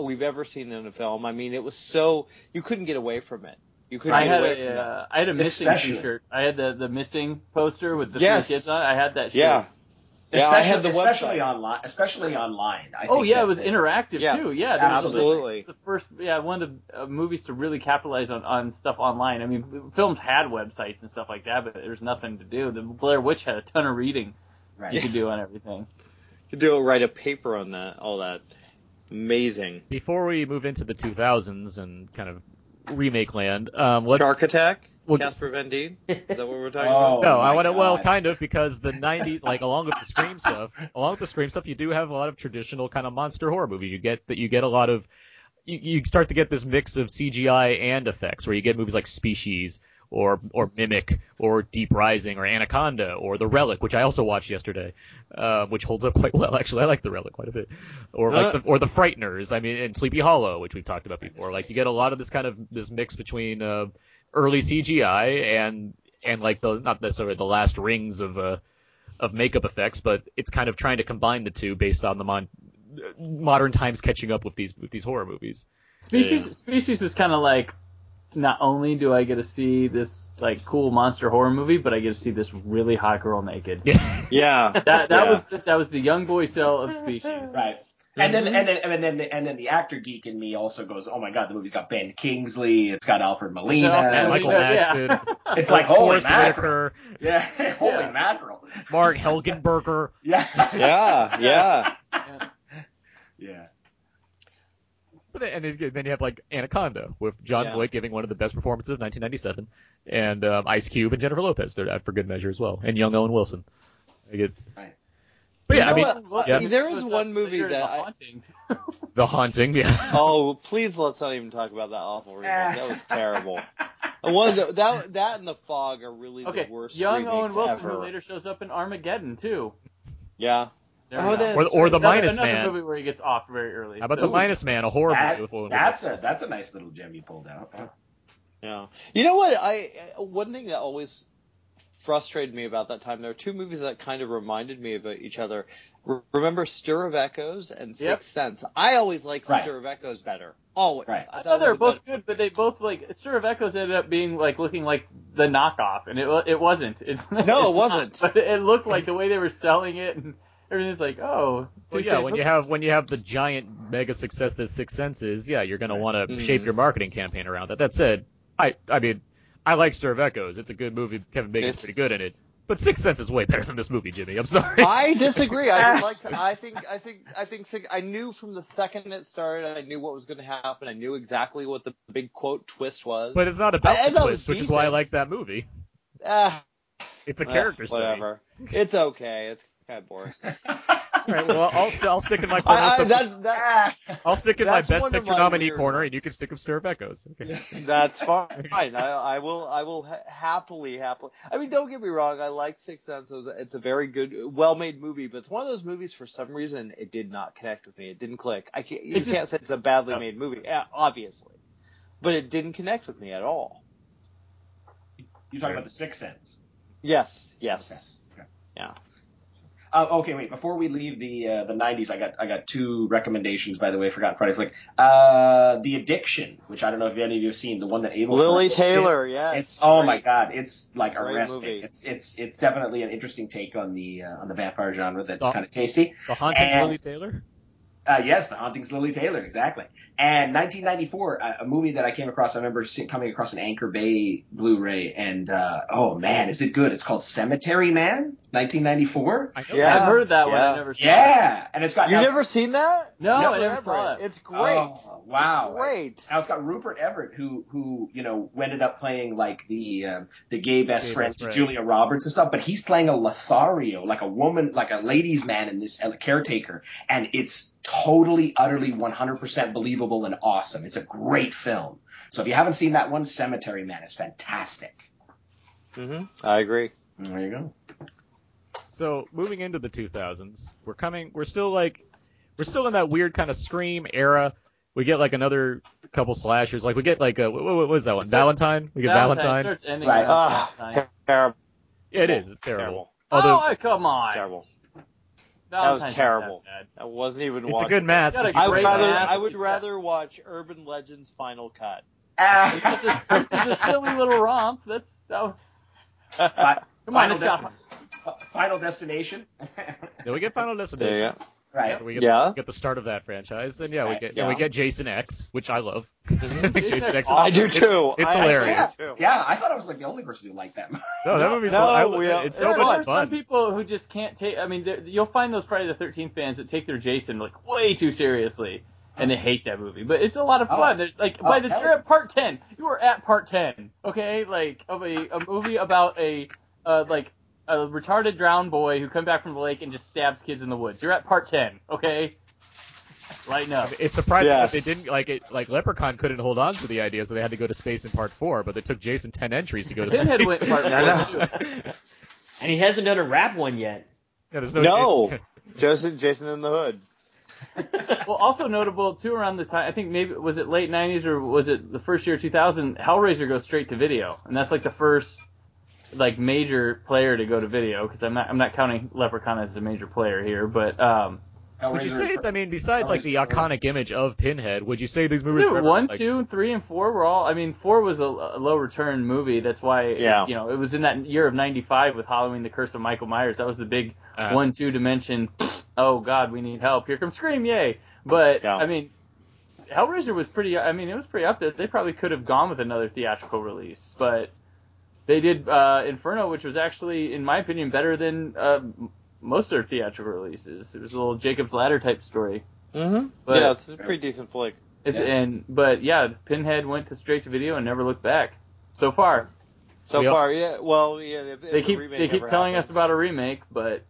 we've ever seen in a film. I mean, it was so you couldn't get away from it. You couldn't I get had away a from uh, I had a missing Especially- T-shirt. I had the the missing poster with the Yes. three kids on. it. I had that that. shirt. Yeah. Yeah, I especially, had the especially website. online, especially online. I Oh think yeah, it was the- interactive Yes, too. Yeah, there was a- absolutely. the first, yeah, one of the uh, movies to really capitalize on, on stuff online. I mean, films had websites and stuff like that, but there's nothing to do. The Blair Witch had a ton of reading you could do on everything. You could do it, write a paper on that, all that. Amazing. Before we move into the 2000s and kind of remake land, um, let's Shark Attack. Well- Casper Van Dien. Is that what we're talking Oh, about? No, I want to. Well, kind of because the '90s, like along with the Scream stuff, along with the Scream stuff, you do have a lot of traditional kind of monster horror movies. You get that you get a lot of, you, you start to get this mix of CGI and effects, where you get movies like Species or or Mimic or Deep Rising or Anaconda or The Relic, which I also watched yesterday, uh, which holds up quite well. Actually, I like The Relic quite a bit. Or like Huh? the, or the Frighteners. I mean, and Sleepy Hollow, which we've talked about before. Like you get a lot of this kind of this mix between uh, early CGI and and like the not necessarily the last rings of uh of makeup effects, but it's kind of trying to combine the two based on the mon- modern times catching up with these with these horror movies. Species Species was kind of like, not only do I get to see this like cool monster horror movie, but I get to see this really hot girl naked. Yeah. Yeah. That that Yeah. was the, that was the young boy cell of Species. Right. And then, and then, and then, and then the actor geek in me also goes, "Oh my god, the movie's got Ben Kingsley, it's got Alfred Molina, Yeah, Michael yeah. It's like holy Forest mackerel, yeah, holy Yeah. mackerel, Marg Helgenberger. yeah, Yeah. Yeah. yeah, But then, and then then you have like Anaconda with John Yeah. Voight giving one of the best performances of 1997, and um, Ice Cube and Jennifer Lopez. They're out for good measure as well, and young Owen Wilson. I get. Right. But yeah, You I mean, what? yeah. There is Was one movie that The I- Haunting. The Haunting. Yeah. Oh, please let's not even talk about that awful remake. That was terrible. And One of the, that that and the fog are really Okay, the worst young remakes Owen Wilson, ever. who later shows up in Armageddon too. Yeah. Oh, that- Or, or the Another- Minus another Man. movie where he gets off very early. How about So- the Minus Man, a horror That- movie with Owen that's a that's a nice little gem you pulled out. Yeah. You know what? I one thing that always frustrated me about that time. There are two movies that kind of reminded me of each other. Re- Remember Stir of Echoes and Sixth Yep. Sense. I always liked Right. Stir of Echoes better. Always. Right. I thought thought they were both better- good, but they both like Stir of Echoes ended up being like looking like the knockoff, and it it wasn't. It's No, it it's not. wasn't. But it looked like the way they were selling it, and everything's like, oh, Well, yeah, when you have when you have the giant mega success that Six Sense is, yeah, you're gonna want to Mhm. shape your marketing campaign around that. That said, I I mean, I like Stir of Echoes. It's a good movie. Kevin Bacon's It's- pretty good in it. But Six Sense is way better than this movie, Jimmy. I'm sorry. I disagree. I would like to. I think. I think. I think. I knew from the second it started. I knew what was going to happen. I knew exactly what the big quote twist was. but it's not about I- I the twist, was which is why I like that movie. Ah, It's a character study. whatever. It's okay. It's kind of boring. All right, well, I'll, I'll stick in my corner. I, I, with the- that, that, I'll stick in my best picture my nominee weird corner, and you can stick with Stir of Echoes. Okay. That's fine. I, I will. I will ha- happily, happily. I mean, don't get me wrong. I like Sixth Sense. It was- It's a very good, well-made movie, but it's one of those movies. For some reason, it did not connect with me. It didn't click. I can't. You It's just- can't say it's a badly No. made movie, yeah, obviously, but it didn't connect with me at all. You're talking about the Sixth Sense. Yes. Yes. Uh, okay, wait. Before we leave the uh, the '90s, I got I got two recommendations. By the way, Forgotten Friday flick. Uh, the Addiction, which I don't know if any of you have seen, the one that Abel. Lily Ferrara did. Taylor. Yeah. It's oh my god, it's like Great arresting. movie. It's it's it's definitely an interesting take on the uh, on the vampire genre. That's kind of tasty. The Haunting And- Lili Taylor. Uh, yes, The Hauntings Lili Taylor, exactly. And 1994, a, a movie that I came across. I remember see, coming across an Anchor Bay Blu-ray, and uh, oh man, is it good? It's called Cemetery Man, 1994. I know Yeah. I've heard that one. Yeah. I never saw it. Yeah, and it's got You now- never seen that? No, No, I never Everett. saw it. It's great. Oh, wow. It's great. Now it's got Rupert Everett, who who you know ended up playing like the um, the gay best Gay friend best to friend. Julia Roberts and stuff, but he's playing a Lothario, like a woman, like a ladies' man in this uh, caretaker, and it's totally, utterly, 100% believable and awesome. It's a great film. So if you haven't seen that one, Cemetery Man is fantastic. hmm I agree. There you go. So moving into the 2000s, we're coming. We're still like, we're still in that weird kind of scream era. We get like another couple slashers. Like we get like a what, what was that one? Valentine. We get Valentine. starts ending Right. around Valentine. terrible. Yeah, it is. It's terrible. Terrible. Although oh, come on. It's terrible. Valentine's was terrible. that bad. Wasn't even watching. it's a good mask. Got a if you I would rather. mask. I would It's rather watch Urban Legends Final Cut. It's just a, it's just a silly little romp. That's that was. Come on, Final, it's. Desti- Fi- Final Destination. Then we get Final Destination. There you right. We get, Yeah. we get the start of that franchise, and yeah, we get yeah. and we get Jason X, which I love. Jason X. is- I do too. It's, I- I- hilarious. yeah. Yeah, I thought I was like the only person who liked that movie. No, that movie's No, so, I, we, it's There, so there much are some people who just can't take. I mean, you'll find those Friday the Thirteenth fans that take their Jason like way too seriously, and they hate that movie. But it's a lot of Oh. fun. There's like Oh, by the you're at part ten. You are at part ten. Okay, like of a, a movie about a uh, like a retarded drowned boy who comes back from the lake and just stabs kids in the woods. You're at part ten. Okay, lighten up. It's surprising Yes. that they didn't like it. Like Leprechaun couldn't hold on to the idea, so they had to go to space in part four. But it took Jason ten entries to go to Pinhead space. went in part I four. And he hasn't done a rap one yet. Yeah, there's no. No, Jason- Jason, Jason in the Hood. Well, also notable too around the time I think maybe was it late '90s or was it the first year 2000? Hellraiser goes straight to video, and that's like the first like major player to go to video because I'm not I'm not counting Leprechaun as a major player here, but um, Would you say it's? I mean, besides like the iconic image of Pinhead, would you say these movies? dude, were one, like, two, three, and four were all. I mean, four was a, a low return movie. That's why Yeah. you know it was in that year of '95 with Halloween: The Curse of Michael Myers. That was the big uh, one two dimension. Oh God, we need help. Here comes Scream, yay! But Yeah. I mean, Hellraiser was pretty. I mean, it was pretty up there. They probably could have gone with another theatrical release, but they did uh, Inferno, which was actually, in my opinion, better than uh, most of their theatrical releases. It was a little Jacob's Ladder type story. Mm-hmm. But- yeah, it's a pretty decent flick. It's Yeah. and but yeah, Pinhead went to straight to video and never looked back. So far, So We all- far, yeah. Well, yeah. If, if they keep remake they keep telling happens. us about a remake, but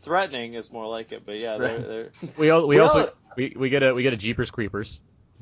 threatening is more like it, but yeah, they're, they're... we al- we We also all- we, we get a we get a Jeepers Creepers.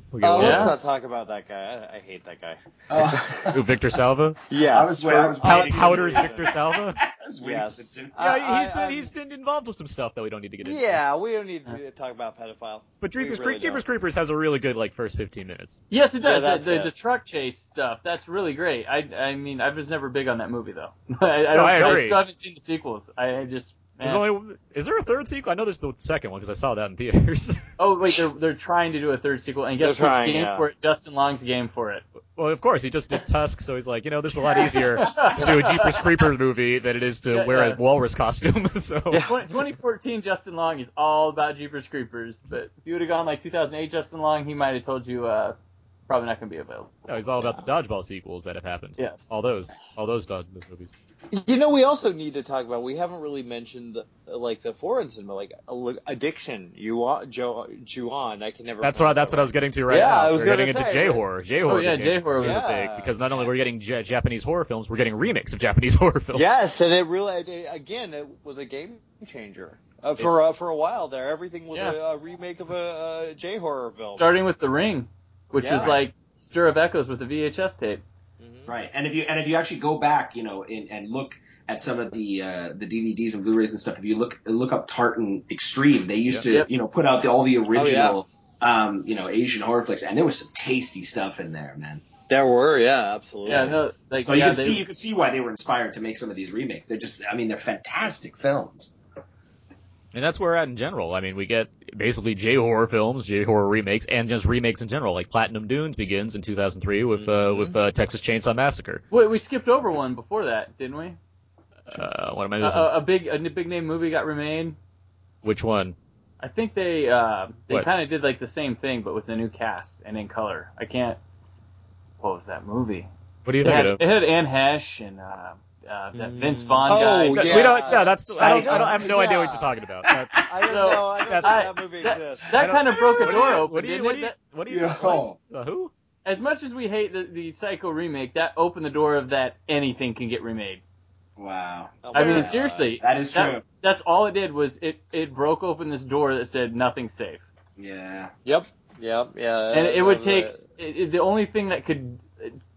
We get Oh, one. Let's not talk about that guy. I, I hate that guy. Oh, Who, Victor Salva. Yeah, I was wait- I was Pow- waiting Powder's. Victor Salva. That's weird. Yes. Uh, yeah, I- he's I- been he's been involved with some stuff that we don't need to get into. Yeah, we don't need to talk about pedophile. But We Jeepers, really Creep- Jeepers. Creepers has a really good like first 15 minutes. yes, it Yeah, does. that's the, the, it. the truck chase stuff that's really great. I I mean I was never big on that movie though. I, I No, don't. I agree. still haven't seen the sequels. I, I just. There's eh. only is there a third sequel? I know there's the second one because I saw that in theaters. Oh wait, they're they're trying to do a third sequel, and guess They're who's trying, game yeah. for it? Justin Long's game for it. Well, of course, he just did Tusk, so he's like, you know, this is a lot easier to do a Jeepers Creepers movie than it is to Yeah, wear yeah. a walrus costume. so 2014 Justin Long is all about Jeepers Creepers, but if you would have gone like 2008 Justin Long, he might have told you uh, probably not going to be available. no, he's all about the dodgeball sequels that have happened. Yes. All those, all those dodgeball movies. You know, we also need to talk about. We haven't really mentioned the, like the foreign cinema, like addiction. You want Jo Juan? I can never. That's what that's what I was getting to right Yeah, now. I was we're getting gonna into say, J horror. J horror. Oh, yeah, J-horror was was Yeah. big because not only we're getting J- Japanese horror films, we're getting remakes of Japanese horror films. Yes, and it really, it, again, it was a game changer uh, for uh, for a while there. Everything was Yeah. a, a remake of a, a J horror film. Starting with The Ring, which Yeah. is like Stir of Echoes with the VHS tape. Right, and if you and if you actually go back, you know, in, and look at some of the uh, the DVDs and Blu-rays and stuff, if you look look up Tartan Extreme, they used to Yep. you know put out the, all Oh, the original um, you know Asian horror flicks, and there was some tasty stuff in there, man. There were, yeah, absolutely. Yeah, no, like So you yeah, can they- see you can see why they were inspired to make some of these remakes. They're just, I mean, they're fantastic films. And that's where we're at in general. I mean, we get basically J horror films, J horror remakes, and just remakes in general. Like Platinum Dunes begins in 2003 with uh, Mm-hmm. with uh, Texas Chainsaw Massacre. Wait, we skipped over one before that, didn't we? Uh, what am I A, missing? a, big a big name movie got remade. Which one? I think they uh, they kind of did like the same thing, but with a new cast and in color. I can't. What was that movie? What do you It had, think it had Anne Heche and uh, uh, that Vince Vaughn Oh, guy. of? yeah. We don't. No, that's. I don't. I, don't, I have no Yeah. idea what you're talking about. That's. I don't So, know. I don't know that's- that movie that, exists. I that kind of broke a door open, What do you? What do you? What do you? Yeah. what? Uh, who? as much as we hate the, the Psycho remake, that opened the door of that anything can get remade. Wow, Oh, I mean, wow. seriously, that is true. that, that's all it did was it it broke open this door that said nothing's safe, Yeah, Yep. Yep. Yeah. and it would take it. it, it- the only thing that could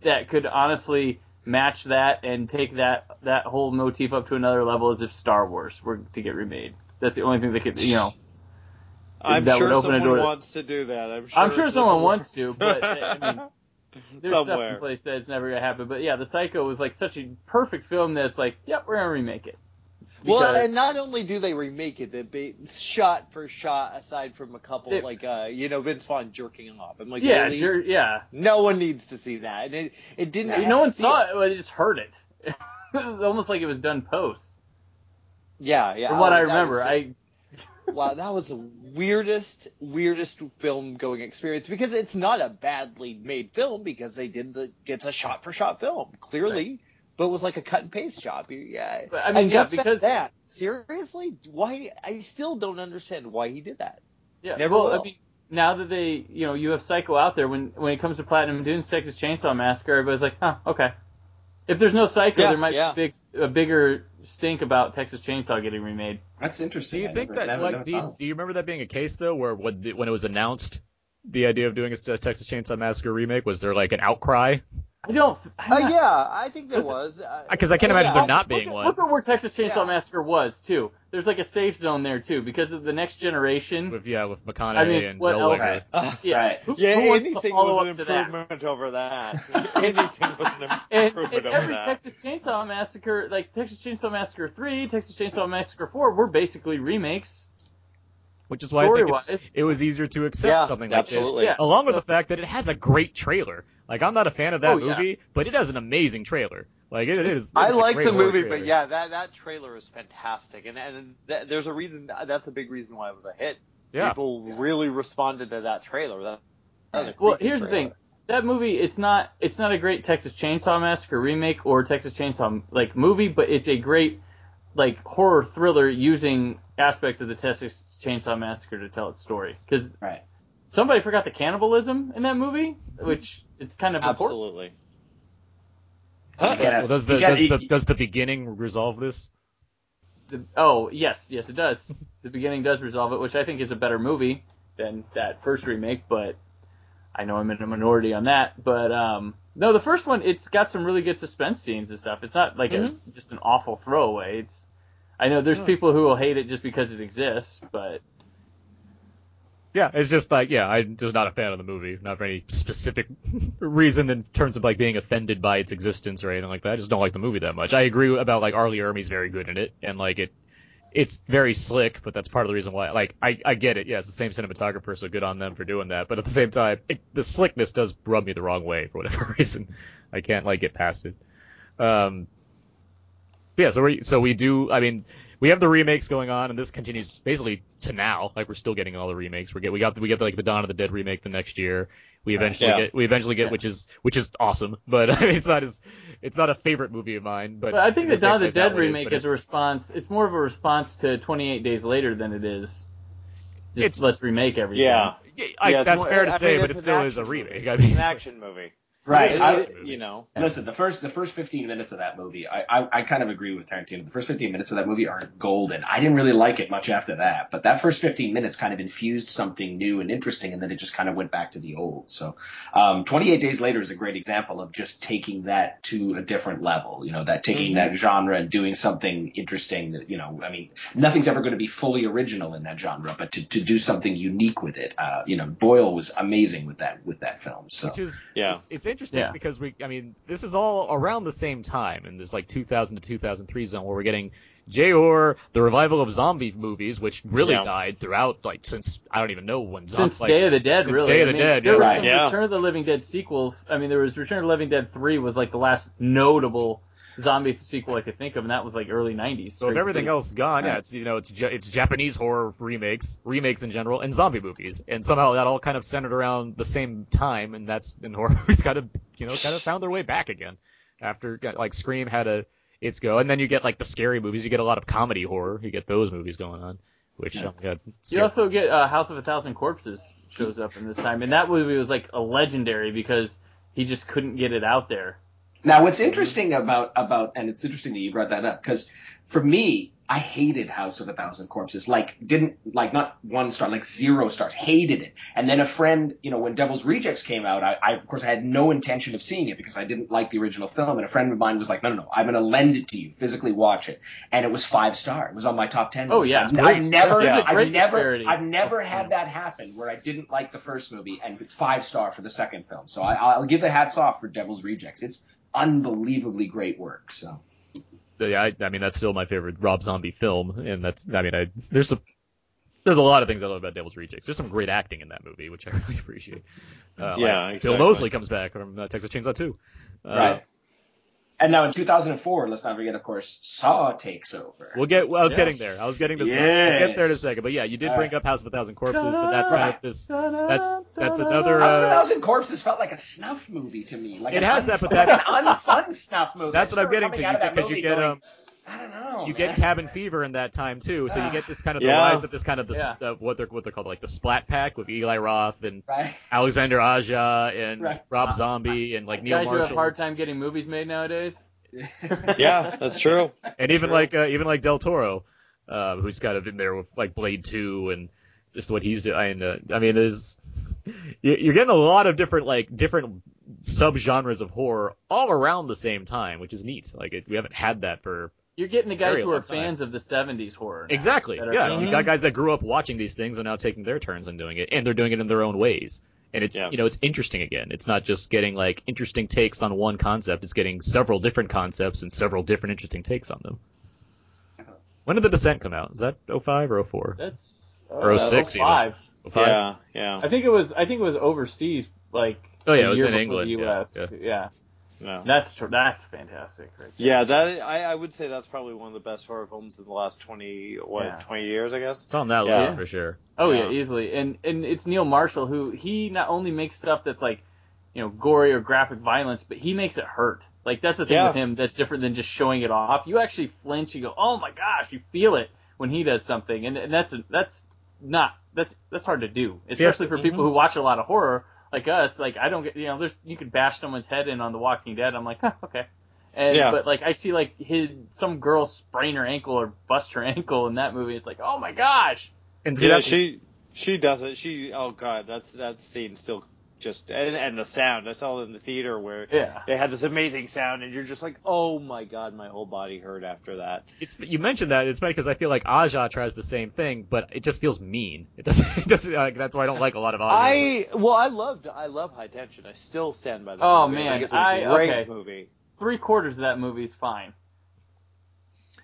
that could honestly match that and take that that whole motif up to another level as if Star Wars were to get remade. That's the only thing that could you know. I'm that would sure open a someone door- wants to do that. I'm sure. I'm sure someone wants to, but I mean, there's stuff in somewhere. place that it's never gonna happen. But yeah, the Psycho was like such a perfect film that it's like, yep, we're gonna remake it. Well, and not only do they remake it, they be shot for shot, aside from a couple, It- like uh, you know, Vince Vaughn jerking off. I'm like, yeah, really? sure, yeah. no one needs to see that, and it it didn't. no one saw it, but they just heard it. it was almost like it was done post. Yeah, yeah. From what oh, I remember, just- I wow, that was the weirdest, weirdest film going experience because it's not a badly made film because they did the it's a shot for shot film clearly, but it was like a cut and paste job. Yeah, But, I mean, And yeah, just because- that seriously, why? I still don't understand why he did that. yeah. Never well, will. I mean, now that they, you know, you have Psycho out there. When when it comes to Platinum Dunes, Texas Chainsaw Massacre, everybody's like, huh, okay. If there's no Psycho, Yeah, there might yeah. be a, big, a bigger stink about Texas Chainsaw getting remade. that's Do interesting. you I think never- that never- like never do you, do you remember that being a case though, where when when it was announced, the idea of doing a Texas Chainsaw Massacre remake was there like an outcry? I don't. Uh, not- yeah, I think there Listen, was. Uh, Because I can't imagine yeah. there not look being at, one. Look at where Texas Chainsaw Yeah. Massacre was too. There's like a safe zone there too because of the next generation. With yeah, with McConaughey I mean, and what Zellweger. else? Right. Uh, Yeah, Right. Who, yeah, who anything was an up that? improvement over that. anything was an And, improvement and over every that. Texas Chainsaw Massacre, like Texas Chainsaw Massacre 3, Texas Chainsaw Massacre 4, were basically remakes. Which is why I think it was easier to accept Yeah, something like absolutely. this. Yeah. Along with So- the fact that it has a great trailer. Like I'm not a fan of that Oh, yeah. movie, but it has an amazing trailer. Like it is. I it's like the movie, trailer. but yeah, that that trailer is fantastic, and and th- there's a reason. That's a big reason why it was a hit. Yeah. People really responded to that trailer. That, that Well, creepy here's the thing. That movie, it's not, it's not a great Texas Chainsaw Massacre remake or Texas Chainsaw like movie, but it's a great like horror thriller using aspects of the Texas Chainsaw Massacre to tell its story. Because Right. Somebody forgot the cannibalism in that movie, which is kind of important. Absolutely. Well, does the gotta- does the does the beginning resolve this? The, oh yes, yes it does. the beginning does resolve it, which I think is a better movie than that first remake. But I know I'm in a minority on that. But um, no, the first one it's got some really good suspense scenes and stuff. It's not like a, just an awful throwaway. It's I know there's people who will hate it just because it exists, but Yeah, it's just like yeah, I'm just not a fan of the movie, not for any specific reason in terms of like being offended by its existence or anything like that. I just don't like the movie that much. I agree about like R. Lee Ermey's very good in it, and like it, it's very slick, but that's part of the reason why. Like, I, I get it. Yeah, it's the same cinematographer, so good on them for doing that. But at the same time, it, the slickness does rub me the wrong way for whatever reason. I can't like get past it. Um, yeah, so we so we do. I mean, we have the remakes going on, and this continues basically to now. Like we're still getting all the remakes. We get we got we get like the Dawn of the Dead remake the next year. We eventually Yeah. get we eventually get which is which is awesome, but I mean, it's not as it's not a favorite movie of mine. But, But I think the Dawn of the Dead remake but is a response. It's more of a response to 28 Days Later than it is. Just It's- let's remake everything. Yeah. Yeah, I, Yeah, that's more- fair to I say, mean, but it still is a remake. movie. I mean, It's an action movie. Right. It I- You know. Listen, the first the first 15 minutes of that movie, I, I I kind of agree with Tarantino. The first 15 minutes of that movie are golden. I didn't really like it much after that, but that first 15 minutes kind of infused something new and interesting, and then it just kind of went back to the old. So, um, 28 Days Later is a great example of just taking that to a different level. You know, that taking that genre and doing something interesting. that, You know, I mean, nothing's ever going to be fully original in that genre, but to, to do something unique with it, uh, you know, Boyle was amazing with that with that film. So. which is Yeah. it's interesting Yeah. because we I mean this is all around the same time in this like 2000 to 2003 zone where we're getting J-horror, the revival of zombie movies, which really Yeah. died throughout like since I don't even know when zombies Since like, Day of the Dead, since really. Day of I the mean, Dead, there yeah. was Right. some Yeah. Return of the Living Dead sequels. I mean, there was Return of the Living Dead 3 was like the last notable zombie sequel I could think of, and that was like early 90s. So if everything through. else gone, yeah, it's you know it's it's Japanese horror remakes, remakes in general, and zombie movies, and somehow that all kind of centered around the same time, and that's and horror movies kind of you know kind of found their way back again. After like Scream had a its go, and then you get like the scary movies, you get a lot of comedy horror, you get those movies going on, which oh god, You also get uh, House of a Thousand Corpses shows up in this time, and that movie was like a legendary because he just couldn't get it out there. Now, what's interesting about about, and it's interesting that you brought that up because for me, I hated House of a Thousand Corpses. Like, didn't like not one star, like zero stars. Hated it. And then a friend, you know, when Devil's Rejects came out, I, I of course I had no intention of seeing it because I didn't like the original film. And a friend of mine was like, "No, no, no, I'm going to lend it to you, physically watch it." And it was five star. It was on my top ten. Oh, list. yeah, I've, never, a I've never, disparity. I've never oh, had that happen where I didn't like the first movie and five star for the second film. So I, I'll give the hats off for Devil's Rejects. It's unbelievably great work. So yeah, I, I mean that's still my favorite Rob Zombie film, and that's I mean I there's a there's a lot of things I love about Devil's Rejects. There's some great acting in that movie, which I really appreciate. Uh, Yeah, like, exactly. Bill Moseley comes back from uh, Texas Chainsaw 2. Uh, right. And now in 2004, let's not forget, of course, Saw takes over. We'll get. Well, I was Yes. getting there. I was getting to. We'll get there in a second. But yeah, you did All bring right. up House of a Thousand Corpses, so that's kind of this. That's that's another. House of a Uh, Thousand Corpses felt like a snuff movie to me. Like It has unf- that, but that's- an unfun snuff movie. that's what I'm getting to coming out of that because you get going, um I don't know. you man. get cabin fever in that time too. So you get this kind of the Yeah. rise of this kind of the Yeah. uh, what they're what they're called like the Splat Pack with Eli Roth and right. Alexandre Aja and Right. Rob Zombie and like Neil Guys who have a hard time getting movies made nowadays. Yeah, that's true. and even like uh, even like Del Toro, uh, who's kind of in there with like Blade Two and just what he's doing. Uh, I mean, there's you- you're getting a lot of different like different subgenres of horror all around the same time, which is neat. Like it, we haven't had that for You're getting the guys who are long time. fans of the 70s horror. now, exactly. that are Yeah, you got guys that grew up watching these things and now taking their turns and doing it, and they're doing it in their own ways. And it's Yeah. you know it's interesting again. It's not just getting like interesting takes on one concept. It's getting several different concepts and several different interesting takes on them. When did the Descent come out? Is that 05 or 04? That's uh, Or 06 even. 05. 05? Yeah, yeah. I think it was. I think it was overseas. Like Oh, yeah, it was in England, The yeah, US. yeah. yeah. No. That's tr- that's fantastic, right? there. Yeah, that I, I would say that's probably one of the best horror films in the last twenty what Yeah. twenty years, I guess. It's on that Yeah. list for sure. Oh yeah. Yeah. easily. And and it's Neil Marshall who he not only makes stuff that's like, you know, gory or graphic violence, but he makes it hurt. Like that's the thing Yeah. with him that's different than just showing it off. You actually flinch. You go, oh my gosh, you feel it when he does something, and and that's that's not that's that's hard to do, especially for people mm-hmm. who watch a lot of horror like us. Like I don't get you know, there's you could bash someone's head in on The Walking Dead. I'm like, huh, okay. And Yeah. but like I see like his some girl sprain her ankle or bust her ankle in that movie. It's like, oh my gosh. And see, Yeah, that's, she she does it. She oh god, that's that scene still just and, and the sound. I saw it in the theater where Yeah. they had this amazing sound, and you're just like, oh my god, my whole body hurt after that. it's you mentioned that it's funny because I feel like Aja tries the same thing, but it just feels mean. It doesn't. It doesn't like, that's why I don't like a lot of Aja. I well, I loved I love High Tension. I still stand by that. Oh, movie. man, I think it's a I- great okay. movie. Three quarters of that movie is fine.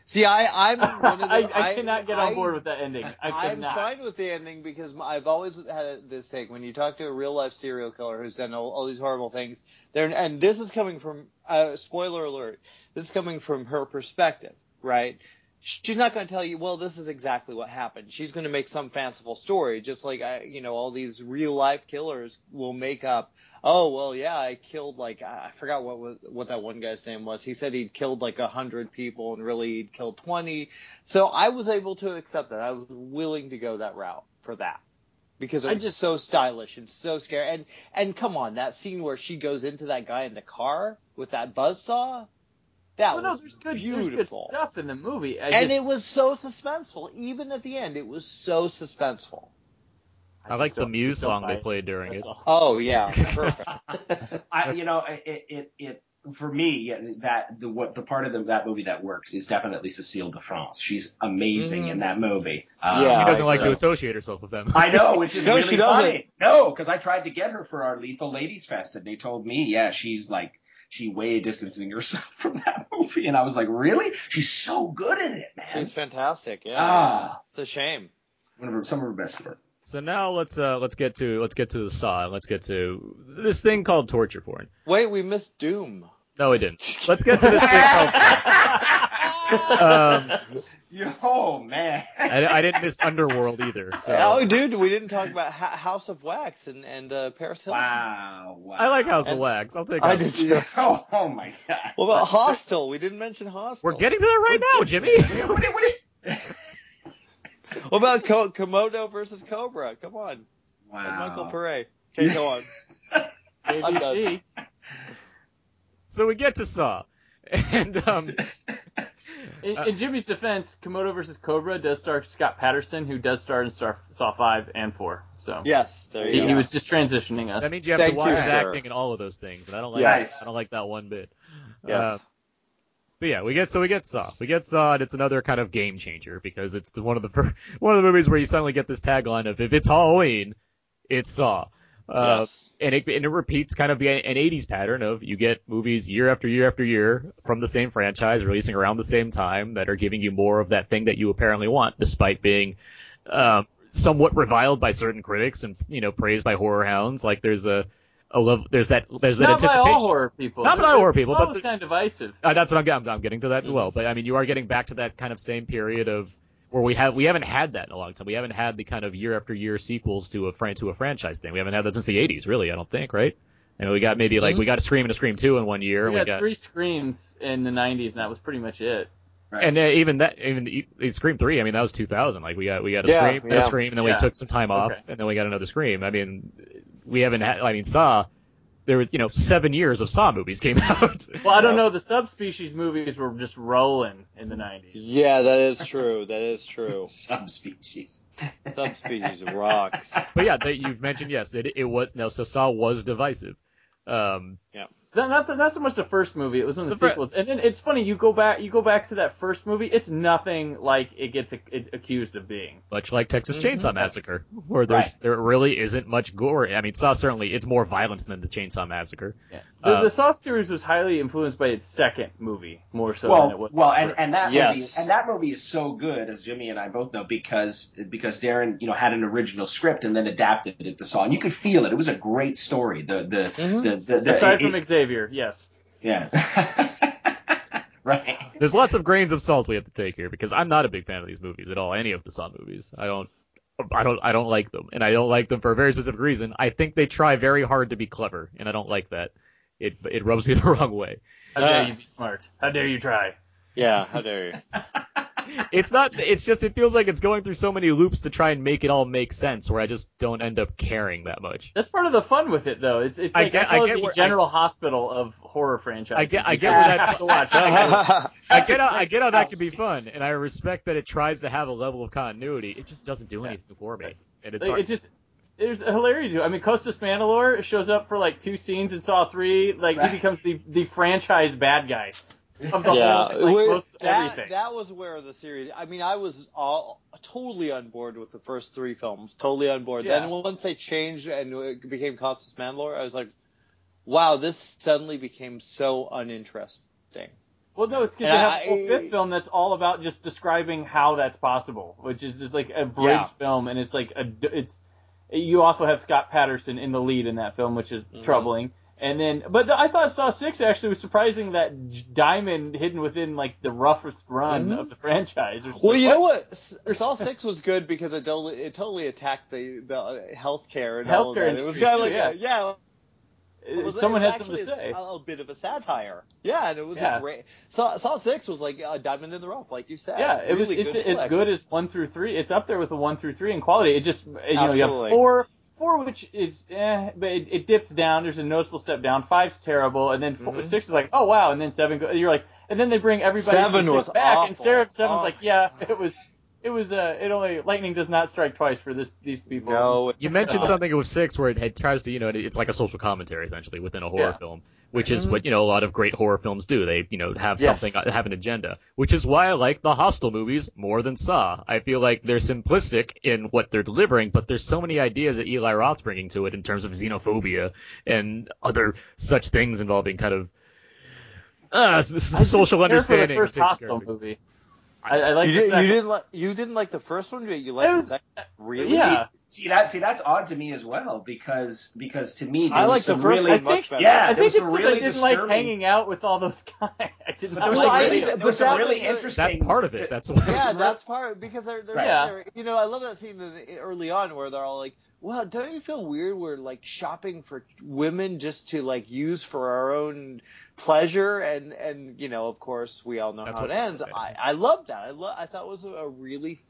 See, I, I'm one of the, I, I cannot get on board with that ending. I I'm cannot. fine with the ending because I've always had this take when you talk to a real life serial killer who's done all, all these horrible things. There, and this is coming from uh, spoiler alert. This is coming from her perspective, right? She's not going to tell you, well, this is exactly what happened. She's going to make some fanciful story, just like I, you know, all these real life killers will make up. Oh well, yeah, I killed like I forgot what was, what that one guy's name was. He said he'd killed like a hundred people and really he'd killed twenty. So I was able to accept that. I was willing to go that route for that because it was just- so stylish and so scary. And and come on, that scene where she goes into that guy in the car with that buzzsaw, that Well, no, was there's good, beautiful. there's good stuff in the movie. I and just, it was so suspenseful. Even at the end, it was so suspenseful. I just like the Muse song they played during That's it. all. Oh yeah, perfect. I, you know, it, it, it, for me, that the what the part of the, that movie that works is definitely Cecile de France. She's amazing Mhm. in that movie. Um, Yeah, She doesn't like so- to associate herself with them. I know, which is No, really she funny. No, because I tried to get her for our Lethal Ladies Fest, and they told me, yeah, she's like she way distancing herself from that movie, and I was like, really? She's so good in it, man. She's fantastic. Yeah, Ah. it's a shame. One of her, some of her best work. So now let's uh let's get to let's get to the saw. and Let's get to this thing called torture porn. Wait, we missed Doom. No, we didn't. Let's get to this thing called saw. Um, oh man. I, I didn't miss Underworld either. So Oh, dude, we didn't talk about Ha- House of Wax and and uh, Paris Hilton. Wow, wow. I like House of Wax. I'll take. I did too. Oh, oh my god. What about Hostel? We didn't mention Hostel. We're getting to that right now, Jimmy. What do- what do- What about Ko- Komodo versus Cobra? Come on, wow. Michael Pare. Okay, go on. I'm done. ABC. so we get to Saw, and um, In, in Jimmy's defense, Komodo versus Cobra does star Scott Patterson, who does star in Star Saw five and four. So Yes, there he, go. he was just transitioning us. that means you have Thank to watch you, his acting and all of those things, and I don't like Yes. I don't like that one bit. Uh. But yeah, we get so we get Saw. We get Saw, and it's another kind of game changer because it's the, one of the fir- one of the movies where you suddenly get this tagline of if it's Halloween, it's Saw. Uh, yes. and it and it repeats kind of the, an 80s pattern of you get movies year after year after year from the same franchise releasing around the same time that are giving you more of that thing that you apparently want, despite being um, somewhat reviled by certain critics and you know praised by horror hounds. Like there's a a love there's that there's that Not by anticipation. all horror people. Not by all horror people, but the- kind of divisive. Uh, that's what I'm, getting- I'm getting to that as well. But I mean, you are getting back to that kind of same period of where we have we haven't had that in a long time. We haven't had the kind of year after year sequels to a fran- to a franchise thing. We haven't had that since the 80s, really. I don't think, right? And we got maybe like we got a Scream and a Scream two in one year. We we got three screams in the '90s, and that was pretty much it. and uh, even that even the, the Scream three. I mean, that was 2000. Like we got we got a Yeah, Scream and a. Scream, and then Yeah. we took some time off, Okay. and then we got another Scream. I mean, we haven't had. I mean, Saw. There was you know seven years of Saw movies came out. Well, I don't know. The subspecies movies were just rolling in the '90s. Yeah, that is true. That is true. Subspecies. Subspecies rocks. but yeah, that you've mentioned yes, it it was no. So Saw was divisive. Um, Not, not, the, not so much the first movie. It was one of the, The fir- sequels. And then it's funny. You go back. You go back to that first movie. It's nothing like it gets ac- it's accused of being. much like Texas Mhm. Chainsaw Massacre, where there's Right. there really isn't much gore. I mean, Saw certainly it's more violent than the Chainsaw Massacre. The, Uh, the Saw series was highly influenced by its second movie more so than it was. well, the and, and that Yes. movie and that movie is so good, as Jimmy and I both know, because because Darren, you know, had an original script and then adapted it to Saw, and you could feel it. It was a great story. The the Mhm. the, the, the aside it- from Xavier, yes. yeah, right. There's lots of grains of salt we have to take here because I'm not a big fan of these movies at all. Any of the Saw movies, I don't. I don't I don't like them, and I don't like them for a very specific reason. I think they try very hard to be clever, and I don't like that. It it rubs me the wrong way. How dare Uh. you be smart? How dare you try? Yeah, how dare you? It's not. It's just. It feels like it's going through so many loops to try and make it all make sense, where I just don't end up caring that much. That's part of the fun with it, though. It's it's I like get- I call I it get the where- General Hospital of horror franchises. I get- I get where that- to watch. it. I get how, I get how that can be fun, and I respect that it tries to have a level of continuity. It just doesn't do anything for me, and it's Like, hard. it's just there's hilarious. to- I mean, Costas Mandylor shows up for like two scenes in Saw three. Like he becomes the the franchise bad guy of the yeah, whole, like, we- most that, everything. that was where the series. I mean, I was all totally on board with the first three films, totally on board. Yeah. Then once they changed and it became Costas Mandylor, I was like, wow, this suddenly became so uninteresting. Well, no, it's because And they have I- a whole fifth film that's all about just describing how that's possible, which is just like a bridge Yeah. film, and it's like a it's. You also have Scott Patterson in the lead in that film, which is Mm-hmm. troubling. And then, but I thought Saw Six actually was surprising that J- Diamond hidden within like the roughest run Mhm. of the franchise. Well, like, you know what? S- Saw Six was good because it totally it totally attacked the the uh, healthcare and all of Healthcare that. It was kind of like yeah. a, yeah. it was- Someone it has something to say. A, a bit of a satire. Yeah, and it was Yeah. a great. Saw, Saw Six was like a diamond in the rough, like you said. Yeah, it was. Really It's good as good as one through three. It's up there with the one through three in quality. It just you know you have four, four which is eh, but it, it dips down. There's a noticeable step down. Five's terrible, and then four, Mhm. six is like oh wow, and then seven. Go, you're like, and then they bring everybody Seven was six back, and awful. Sarah seven's Oh like yeah, it was. It was uh, it only lightning does not strike twice for this these people. No, You mentioned something with six where it, it tries to, you know, it's like a social commentary essentially within a horror Yeah. film, which is what you know a lot of great horror films do. They, you know, have Yes. something, have an agenda, which is why I like the Hostel movies more than Saw. I feel like they're simplistic in what they're delivering, but there's so many ideas that Eli Roth's bringing to it in terms of xenophobia and other such things involving kind of uh, s- s- I social understanding. The first Hostel movie. I, I like you, did, you didn't like you didn't like the first one, but you liked It the second. Uh, really? Yeah. See that? See that's odd to me as well because because to me there I was like the first really one I much think- better. yeah, I think it's some because really I didn't like hanging out with all those guys. I didn't But there was Well, I really, think- there was some that- really that- interesting. That's part of it. That's what. Yeah, that's part because they're, they're, Yeah. they're you know I love that scene in the- early on where they're all like, "Well, don't you feel weird? We're like shopping for women just to like use for our own pleasure." And and you know, of course, we all know That's how it ends. I I love that. I love. I thought it was a really.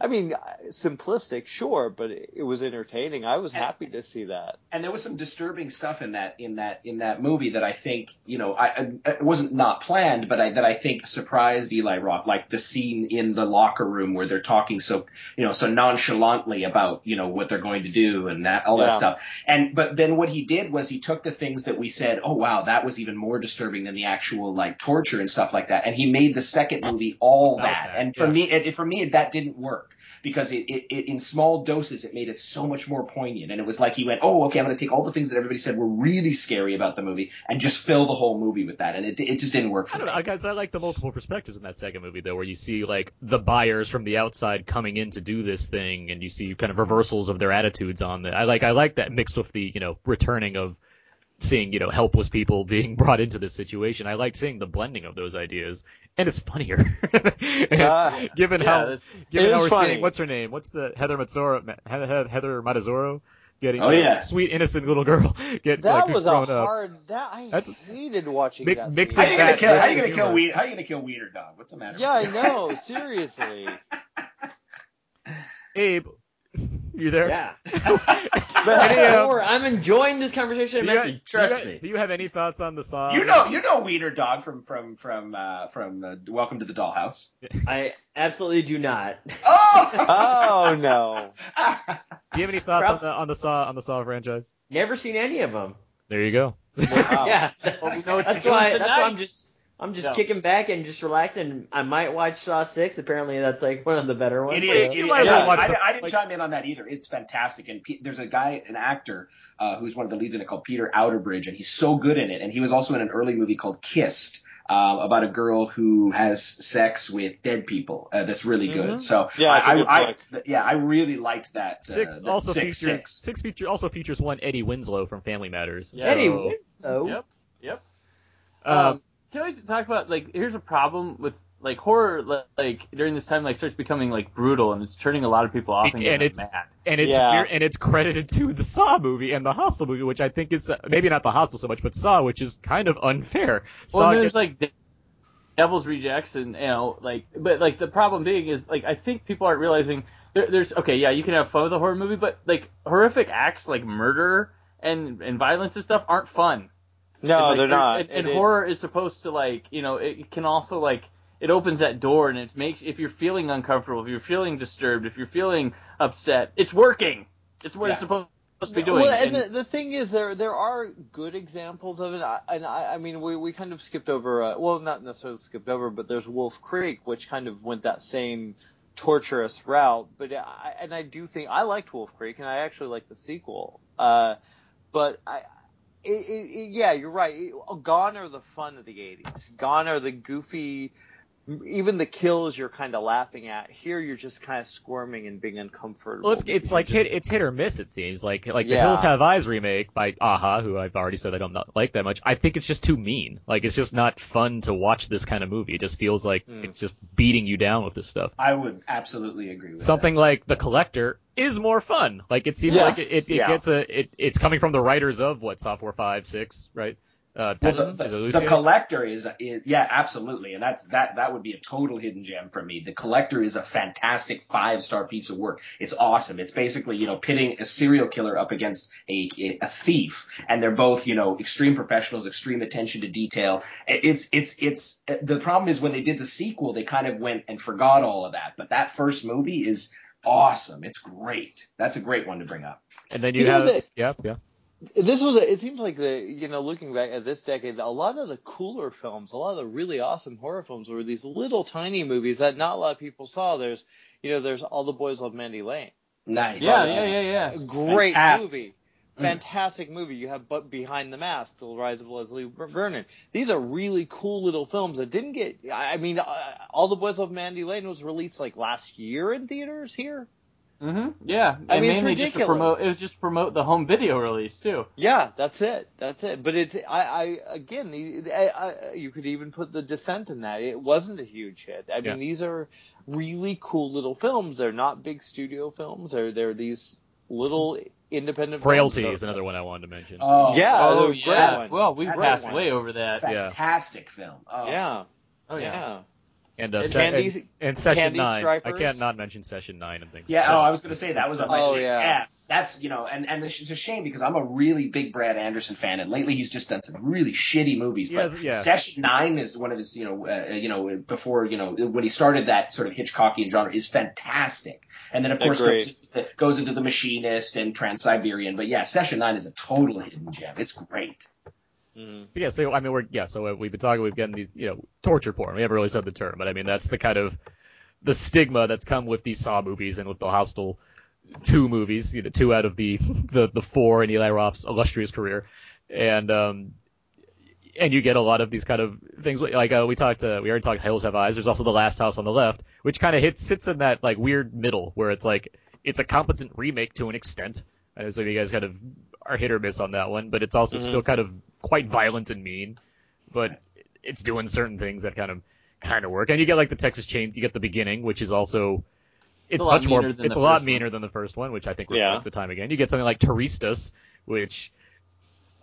I mean, simplistic, sure, but it, it was entertaining. I was happy to see that. and there was some disturbing stuff in that in that in that movie that I think you know I, I it wasn't not planned, but I that I think surprised Eli Roth, like the scene in the locker room where they're talking so you know so nonchalantly about you know what they're going to do and that all that stuff. And but then what he did was he took the things that we said, oh wow, that was even more disturbing than the actual like torture and stuff like that, and he made the second movie all that. that, And for yeah. me, it, for me, that didn't work because it, it, it in small doses it made it so much more poignant and it was like he went oh okay i'm going to take all the things that everybody said were really scary about the movie and just fill the whole movie with that and it, it just didn't work for I don't me know, guys. I like the multiple perspectives in that second movie, though, where you see like the buyers from the outside coming in to do this thing, and you see kind of reversals of their attitudes on it. I like, I like that mixed with the you know returning of seeing you know helpless people being brought into this situation. I like seeing the blending of those ideas, and it's funnier. Uh, given Yeah, how given It how is we're funny. seeing what's her name? What's the Heather Mazzoro? Heather, Heather Matarazzo getting Oh, yeah. sweet innocent little girl get that like who's was a grown up. hard. That I That's- hated watching Mi- that. mixing scene. how are you gonna kill how are you gonna kill humor. Wiener, how are you gonna kill Wiener dog what's the matter Yeah, I with you? know. Seriously. Abe, you there? Yeah. But, Any, I'm enjoying this conversation Do you, immensely. do you- Trust do you have any thoughts on the song? you know you know Wiener dog from from from uh, from uh, Welcome to the Dollhouse I absolutely do not. oh oh no. Do you have any thoughts Prob- on the on the Saw on the Saw franchise? Never seen any of them. There you go. Wow. Yeah. Well, we know that's why. doing That's why. I'm just. I'm just No. kicking back and just relaxing. I might watch Saw Six. Apparently, that's like one of the better ones. It is. but- It, might as yeah, watch I, the- I didn't like- chime in on that either. It's fantastic. And Pe- there's a guy, an actor, uh, who's one of the leads in it called Peter Outerbridge, and he's so good in it. And he was also in an early movie called Kissed. Um, about a girl who has sex with dead people. Uh, that's really good. Mhm. So Yeah, it's a I, good I, flick. I, yeah, I really liked that. Uh, Six that also six, features six. six feature also features one Eddie Winslow from Family Matters. Yeah. Eddie Winslow. Yep. Yep. um, Um, can we talk about like here's a problem with like horror like during this time like starts becoming like brutal and it's turning a lot of people off and, And it's- mad. and it's Yeah. weird, and it's credited to the Saw movie and the Hostel movie, which I think is uh, maybe not the Hostel so much, but Saw, which is kind of unfair. Well, Saw and there's gets- like De- Devil's Rejects and you know like but like the problem being is like I think people aren't realizing there, there's okay yeah you can have fun with a horror movie but like horrific acts like murder and and violence and stuff aren't fun. No, And, like, they're not. And, and It- it- horror is supposed to like you know it can also like it opens that door and it makes if you're feeling uncomfortable, if you're feeling disturbed, if you're feeling upset, it's working. It's what it's supposed to be doing. Well, and, And- the, the thing is, there there are good examples of it, and I, I mean, we, we kind of skipped over. Uh, well, not necessarily skipped over, but there's Wolf Creek, which kind of went that same torturous route. But I, and I do think I liked Wolf Creek, and I actually like the sequel. Uh, but I it, it, yeah, you're right. Oh, gone are the fun of the '80s. Gone are the goofy. Even the kills you're kind of laughing at. Here you're just kind of squirming and being uncomfortable. Well, it's it's like you hit it's hit or miss. It seems like like the Yeah. Hills Have Eyes remake by Aja, who I've already said I don't not like that much. I think it's just too mean. Like it's just not fun to watch this kind of movie. It just feels like Hmm. it's just beating you down with this stuff. I would absolutely agree with Something like The Collector is more fun. Like it seems Yes, like it, it, it yeah. gets a it, it's coming from the writers of what Saw Four Five Six right. Uh, Well, the, the, is the collector is is yeah absolutely. And that's that that would be a total hidden gem for me. The collector is a fantastic five star piece of work. It's awesome. It's basically you know pitting a serial killer up against a a thief. And they're both you know extreme professionals extreme attention to detail. It's it's it's the problem is when they did the sequel they kind of went and forgot all of that. But that first movie is awesome. It's great. That's a great one to bring up. And then you, You know have that- yeah yeah. This was a, it seems like the you know looking back at this decade a lot of the cooler films a lot of the really awesome horror films were these little tiny movies that not a lot of people saw. There's you know there's all the boys love mandy lane. Nice. Yeah, yeah, yeah, yeah. great Fantastic. movie. Fantastic movie. You have but behind the mask the rise of leslie vernon. These are really cool little films that didn't get i I mean uh, all the boys love mandy lane was released like last year in theaters here hmm Yeah, I and mean, it's mainly just to ridiculous. promote. It was just to promote the home video release too. Yeah, that's it. That's it. But it's I, I again, the, I, I, you could even put the Descent in that. It wasn't a huge hit. I mean, these are really cool little films. They're not big studio films. They're they're these little independent. Films. Frailty films. is another one I wanted to mention. oh Yeah, oh they're yeah. Well, we That's passed way over that. Yeah. fantastic film oh. Yeah. Oh yeah. yeah. And uh, And se- Candy- and, and Session Candy Nine. I can't not mention Session Nine and things. Yeah, like oh. I was going to say that was on my Oh, list. yeah. That's, you know, and, and it's a shame because I'm a really big Brad Anderson fan, and lately he's just done some really shitty movies. But has- yeah. Session Nine is one of his, you know, uh, you know, before, you know, when he started that sort of Hitchcockian genre is fantastic. And then of course goes into, the, goes into the Machinist and Trans Siberian. But yeah, Session Nine is a total hidden gem. It's great. Mhm. But yeah, so I mean, we're yeah, so uh, we've been talking, we've gotten these, you know, torture porn. We haven't really said the term, but I mean, that's the kind of the stigma that's come with these Saw movies and with the Hostel two movies, you know, two out of the the the four in Eli Roth's illustrious career, and um, and you get a lot of these kind of things like uh, we talked, uh, we already talked Hills Have Eyes. There's also the Last House on the Left, which kind of hits sits in that like weird middle where it's like it's a competent remake to an extent. I know some of you guys kind of are hit or miss on that one, but it's also Mhm. still kind of quite violent and mean, but it's doing certain things that kind of kind of work. And you get like the Texas Chain, you get the beginning, which is also it's, a lot much more than it's a lot first one. meaner than the first one, which I think Yeah. reflects the time again. You get something like Turistas, which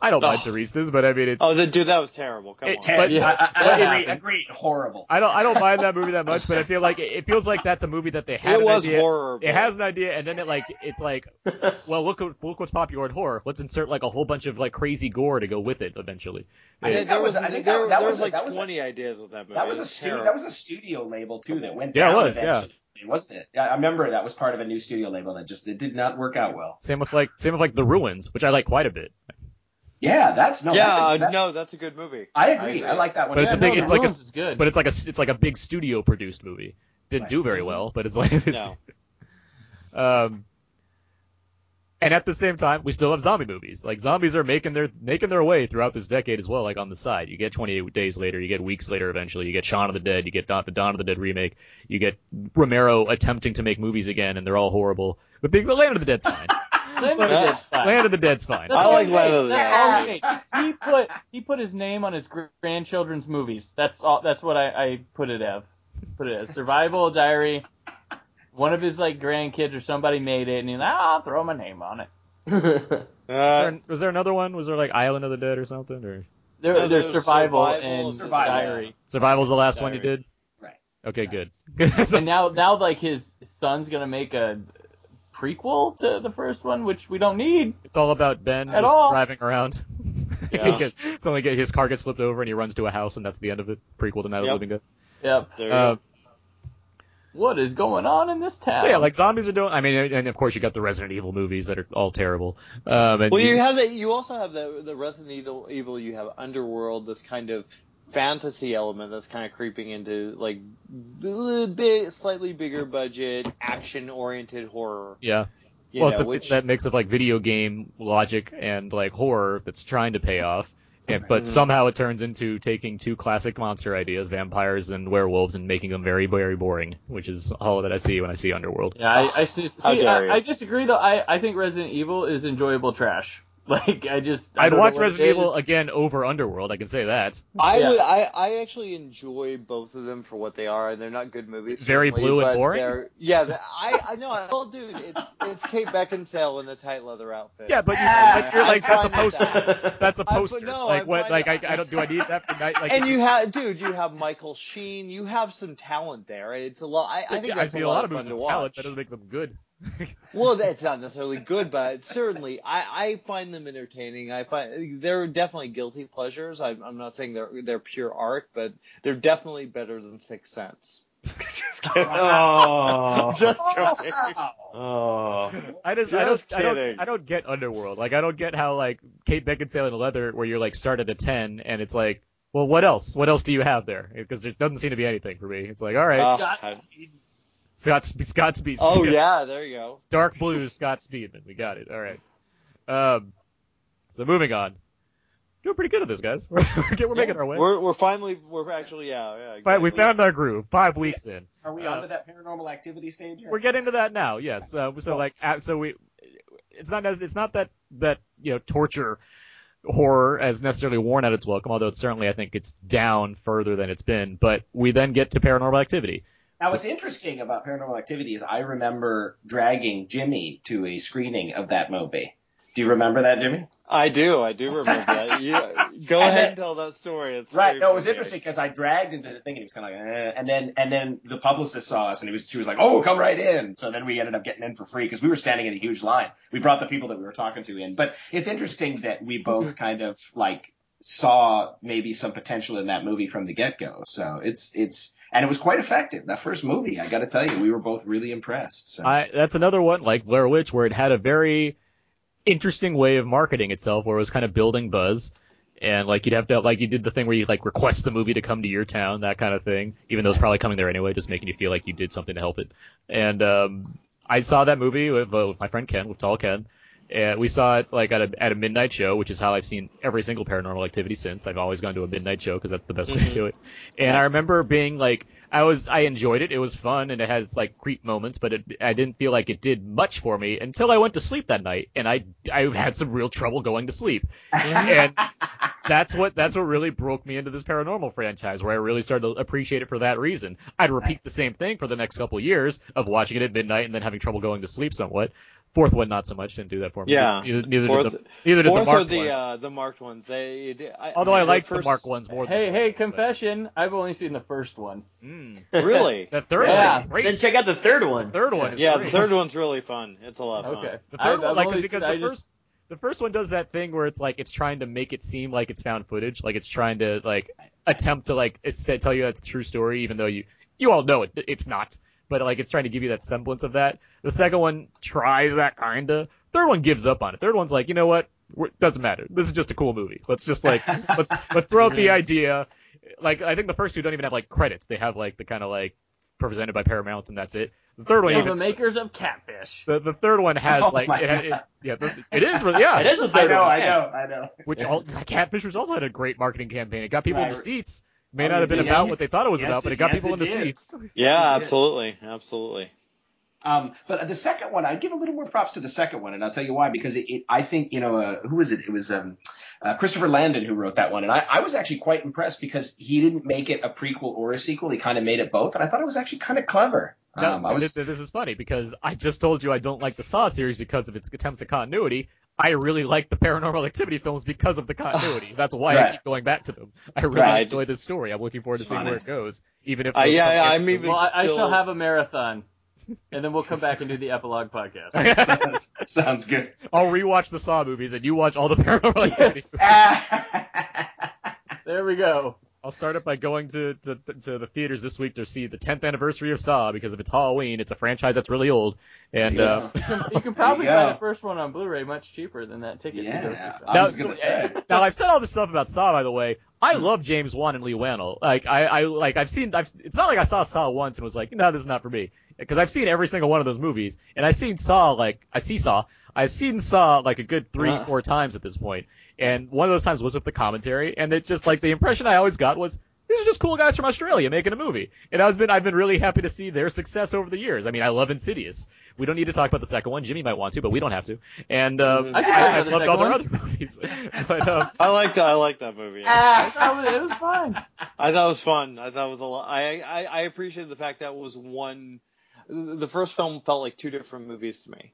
I don't mind Oh. Turistas, but I mean it's Oh, the, dude, that was terrible. Come It- on. Ted, But- I, I, I What agree, agreed. Horrible. I don't I don't mind that movie that much, but I feel like it, it feels like that's a movie that they had it an was idea. horrible. It has an idea, and then it like it's like, well, look look what's popular in horror. Let's insert like a whole bunch of like crazy gore to go with it eventually. I think there that was- was, I think there, that- that there was was like that was a- 20 ideas with that movie. That was It a stu- terrible. that was a studio label too that went Yeah, it down was, yeah. eventually, wasn't it? Yeah, I remember that was part of a new studio label that just it did not work out well. Same with like same with like The Ruins, which I like quite a bit. Yeah, that's no. yeah, that's a- that- no, that's a good movie. I agree. I I, like that one. But it's yeah, a big- no, it's The like a- Ruins good. But it's like a it's like a big studio produced movie. Didn't Right. do very well, but it's like it's, No. um. And at the same time, we still have zombie movies. Like zombies are making their making their way throughout this decade as well. Like on the side, you get 28 days later, you get weeks later. Eventually, you get Shaun of the Dead, you get Dawn, the Dawn of the Dead remake, you get Romero attempting to make movies again, and they're all horrible. But the, the Land of the Dead's fine. Land of the Dead's fine. Land of the Dead's fine. That's I all like it Land of the That's Dead. all it takes. He put he put his name on his gr- grandchildren's movies. That's all. That's what I, I put it as. Put it as survival diary. One of his like grandkids or somebody made it, and he's like, "Ah, I'll throw my name on it. Was Uh, there, was there another one? Was there like Island of the Dead or something? Or There, No, there's there's survival, Survival and and Survival. diary. Survival's the last one you did? Right. Okay, good. And now, now like his son's gonna make a prequel to the first one, which we don't need. It's all about Ben At all. driving around. Yeah. He gets- it's only get his car gets flipped over and he runs to a house and that's the end of it. Prequel to Night of the Yep. Living Dead. Yep. there Uh. What is going on in this town? so yeah, like zombies are doing. I mean, and of course you got the Resident Evil movies that are all terrible. Um, and Well, you have that. You also have the the Resident Evil. Evil you have Underworld, this kind of fantasy element that's kind of creeping into like a bit, slightly bigger budget, action oriented horror. yeah, You well, know, it's, a, which it's that mix of like video game logic and like horror that's trying to pay off. And, but Mhm. somehow it turns into taking two classic monster ideas, vampires and werewolves, and making them very, very boring, which is all that I see when I see Underworld. Yeah, I, I see. See. I, I disagree though. I, I think Resident Evil is enjoyable trash. Like I just. I I'd watch Resident Evil is. again over Underworld. I can say that. I Yeah. would, I, I actually enjoy both of them for what they are, and they're not good movies. Very blue and boring? Yeah, I, I know. I- Well, dude, it's it's Kate Beckinsale in a tight leather outfit. Yeah, but you, Ah, like, you're I'm like that's a poster. that. That's a I'm- poster. no, like I'm what? fine Like I, I don't. Do I need that for night? Like and you have, dude, you have Michael Sheen. You have some talent there. It's a lot. I, I think I that's see a lot, of movies fun to with watch. talent. That doesn't make them good. Well, that's not necessarily good, but certainly I, I find them entertaining. I find they're definitely guilty pleasures. I, I'm not saying they're they're pure art, but they're definitely better than Sixth Sense. Just kidding. Oh. Just joking. Oh. I just, I don't, Just I don't. I don't get Underworld. Like, I don't get how like Kate Beckinsale in leather, where you're like start at a ten, and it's like, well, what else? What else do you have there? Because there doesn't seem to be anything for me. It's like, all right, Uh, Scott I- Speed. Scott, Speed. Oh yeah, there you go. Dark Blue Scott Speedman. We got it. All right. Um, so moving on. Doing pretty good at this, guys. We're, we're making our way. We're we're finally we're actually yeah yeah. Fi- we found our groove. Five weeks in. Are we Uh, onto that paranormal activity stage? yet? We're getting to that now. Yes. Uh, so like, uh, so we, it's not as it's not that that you know torture horror as necessarily worn out its welcome, although it's certainly I think it's down further than it's been. But we then get to Paranormal Activity. Now, what's interesting about Paranormal Activity is I remember dragging Jimmy to a screening of that movie. Do you remember that, Jimmy? I do, I do remember that. You, go And ahead then- and tell that story. It's Right. No, it was interesting because I dragged him to the thing and he was kind of like, eh. and then and then the publicist saw us and he was she was like, oh, come right in. So then we ended up getting in for free because we were standing in a huge line. We brought the people that we were talking to in, but it's interesting that we both kind of like saw maybe some potential in that movie from the get go. So it's it's and it was quite effective. That first movie, I got to tell you, we were both really impressed. So. I that's another one like Blair Witch where it had a very interesting way of marketing itself, where it was kind of building buzz. And like you'd have to like you did the thing where you like request the movie to come to your town, that kind of thing. Even though it's probably coming there anyway, just making you feel like you did something to help it. And um, I saw that movie with, uh, with my friend Ken, with Tall Ken, and we saw it like at a at a midnight show, which is how I've seen every single Paranormal Activity since. I've always gone to a midnight show because that's the best way to mm-hmm. do it. And I remember being like, I was I enjoyed it. It was fun and it has like creep moments, but it, I didn't feel like it did much for me until I went to sleep that night, and I I had some real trouble going to sleep. and that's what that's what really broke me into this paranormal franchise, where I really started to appreciate it for that reason. I'd repeat the same thing for the next couple years of watching it at midnight and then having trouble going to sleep somewhat. Fourth one, not so much. Didn't do that for me. Yeah. Neither, neither Fourth, did the neither did the fourth are marked the ones. uh, the marked ones. They, they- I, Although I the like first, the marked ones more. Hey, than hey, but- confession. I've only seen the first one. Mm. Really? The third Yeah. one is great. Then check out the third one. the third one is Yeah, great. the third one's really fun. It's a lot of fun. Okay. The 3rd I've- one, I've like, because seen- the I just- first, the first one does that thing where it's like it's trying to make it seem like it's found footage, like it's trying to like attempt to like to tell you that's a true story, even though you you all know it it's not. But like it's trying to give you that semblance of that. The second one tries that kinda. Third one gives up on it. Third one's like, you know what? We're, doesn't matter. This is just a cool movie. Let's just like let's let's throw out the idea. Like I think the first two don't even have like credits. They have like the kind of like presented by Paramount and that's it. The third one Yeah, even the makers of Catfish. the, the third one has Oh like it, it, yeah the, it is really yeah It is the I third know, one. I yeah. know, I know. which all, Catfishers also had a great marketing campaign. It got people Right. into seats. May Oh, not have been it did. about what they thought it was Yes, about, but it- it got yes, people it into did. seats. Yeah, absolutely, absolutely. Um, but the second one, I'd give a little more props to the second one, and I'll tell you why. Because it, it I think you know, uh, who was it? It was um, uh, Christopher Landon who wrote that one, and I, I was actually quite impressed because he didn't make it a prequel or a sequel. He kind of made it both, and I thought it was actually kind of clever. No, Um, I was, this, this is funny because I just told you I don't like the Saw series because of its attempts at continuity. I really like the Paranormal Activity films because of the continuity. That's why I keep going back to them. I really Right. enjoy this story. I'm looking forward to seeing funny. where it goes, even if Uh, yeah, some yeah, I'm episodes- even- Well, I, I shall have a marathon, and then we'll come back and do the epilogue podcast. sounds, sounds good. I'll rewatch the Saw movies and you watch all the Paranormal Activity. There we go. I'll start it by going to, to to the theaters this week to see the 10th anniversary of Saw because if it's Halloween, it's a franchise that's really old. And Yes. uh, You can, you can probably There you buy go. the first one on Blu-ray much cheaper than that ticket. to go see yeah, Saw. I Now- gonna say. now I've said all this stuff about Saw, by the way. I love James Wan and Leigh Whannell. Like I, I like I've seen. I've, it's not like I saw Saw once and was like, no, this is not for me. because I've seen every single one of those movies, and I've seen Saw like I see Saw, I've seen Saw like a good three, Uh. four times at this point, and one of those times was with the commentary, and it just like the impression I always got was these are just cool guys from Australia making a movie, and I've been I've been really happy to see their success over the years. I mean, I love Insidious. We don't need to talk about the second one. Jimmy might want to, but we don't have to. And um, I I, can talk about I've loved all their one. other movies, but um, I like that. I like that movie. I thought it was, fun. I thought it was fun. I thought it was a lot. I, I I appreciated the fact that it was one. The first film felt like two different movies to me,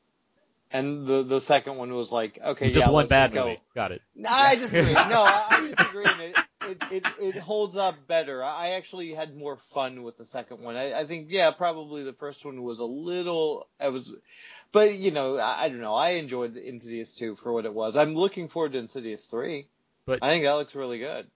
and the the second one was like okay, just yeah, one let's bad just go. movie. Got it. No, I disagree. No, I, I disagree. It, it, it, it holds up better. I actually had more fun with the second one. I, I think, yeah, probably the first one was a little, I was, but you know, I, I don't know. I enjoyed Insidious 2 for what it was. I'm looking forward to Insidious 3. But- I think that looks really good.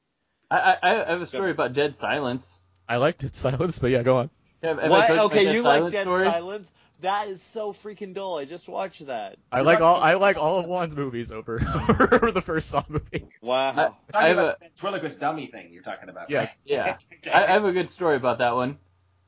I, I, I have a story about Dead Silence. I liked Dead silence, but yeah, go on. Have, have What? told my Okay, Dead you like Dead story? Silence? That is so freaking dull. I just watched that. I You're like all I like all of Wan's movies over over the first Saw movie. Wow. I Talking have about the ventriloquist dummy thing you're talking about. Yes. Yeah. Okay. I, I have a good story about that one.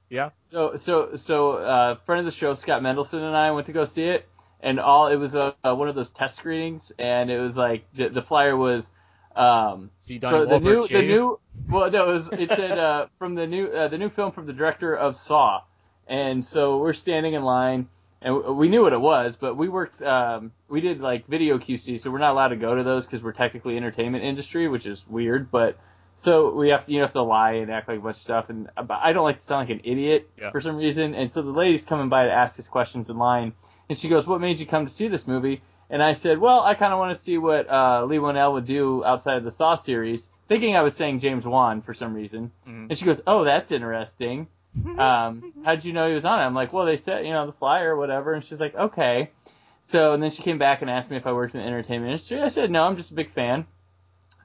Yeah. So so so uh, friend of the show Scott Mendelson and I went to go see it, and all it was a, a one of those test screenings, and it was like the, the flyer was um, See for Donnie the Wahlberg new the new well no it was it said uh, from the new uh, the new film from the director of Saw, and so we're standing in line. And we knew what it was, but we worked, um, we did like video QC, so we're not allowed to go to those because we're technically entertainment industry, which is weird, but so we have to, you have to lie and act like a bunch of stuff, and I don't like to sound like an idiot Yeah. for some reason. And so the lady's coming by to ask us questions in line, and she goes, "What made you come to see this movie?" And I said, "Well, I kind of want to see what uh, Leigh Whannell would do outside of the Saw series," thinking I was saying James Wan for some reason. Mhm. And she goes, "Oh, that's interesting. Um, how'd you know he was on it?" I'm like, "Well, they said, you know, the flyer or whatever." And she's like, "Okay." So and then she came back and asked me if I worked in the entertainment industry. I said, "No, I'm just a big fan."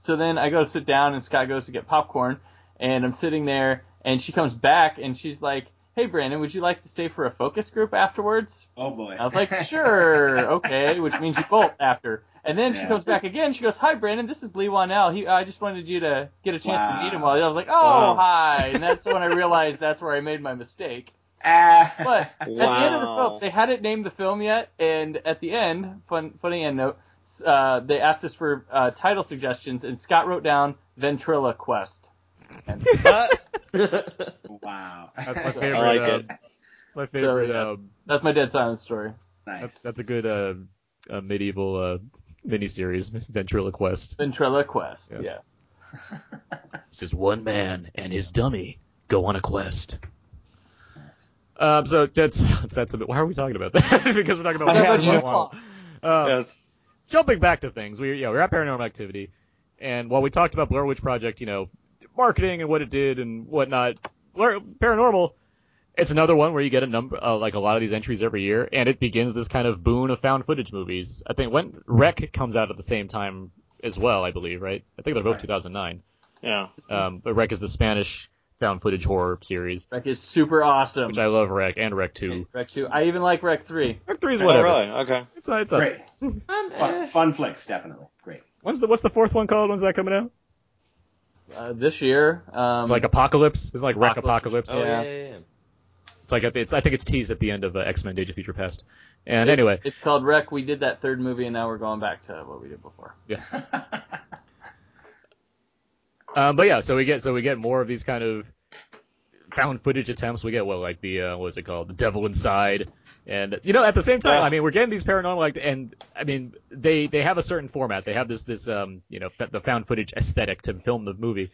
So then I go to sit down and Scott goes to get popcorn and I'm sitting there and she comes back and she's like, Hey Brandon, would you like to stay for a focus group afterwards? Oh boy. I was like, Sure, okay, which means you bolt after. And then she comes back again. She goes, "Hi, Brandon. This is Leigh Whannell. He, I just wanted you to get a chance to meet him." While I was like, "Oh, Wow. hi!" And that's when I realized that's where I made my mistake. Ah. But at the end of the film, they hadn't named the film yet, and at the end, fun, funny end note, uh, they asked us for uh, title suggestions, and Scott wrote down Ventriloquist. wow. That's my favorite. I like uh, it. My So favorite. yes, um, that's my dead silence story. nice. that's that's a good uh, uh, medieval uh, miniseries, Ventriloquist. Ventriloquist. Yeah. Yeah. Just one man and his dummy go on a quest. Um, so that's that's a bit. Why are we talking about that? because we're talking about. I have Wonder. Um, Yes. jumping back to things, we yeah we're at Paranormal Activity, and while we talked about Blair Witch Project, you know, marketing and what it did and whatnot, Blair, Paranormal, it's another one where you get a number uh, like a lot of these entries every year, and it begins this kind of boon of found footage movies. I think when Rec comes out at the same time as well, I believe, right? I think they're both Right. 2009. Yeah. Um, but Rec is the Spanish found footage horror series, Rec is super awesome. which I love. Rec and Rec Two. Rec two. I even like Rec three. Rec Three is Oh, whatever. really? Okay. It's it's up. Great. Fun, fun flicks, definitely. Great. When's the what's the fourth one called? When's that coming out? Uh, this year, um, It's like Apocalypse. It's like Rec Apocalypse. Apocalypse. Oh, Yeah. yeah, yeah, yeah. It's like it's I think it's teased at the end of uh, X Men: Days of Future Past. And anyway, it's called Rec. We did that third movie, and now we're going back to what we did before. um, but yeah, so we get so we get more of these kind of found footage attempts. We get what like the uh, what is it called, The Devil Inside, and you know at the same time, Yeah. I mean we're getting these paranormal like and I mean they they have a certain format. They have this this um you know f- the found footage aesthetic to film the movie.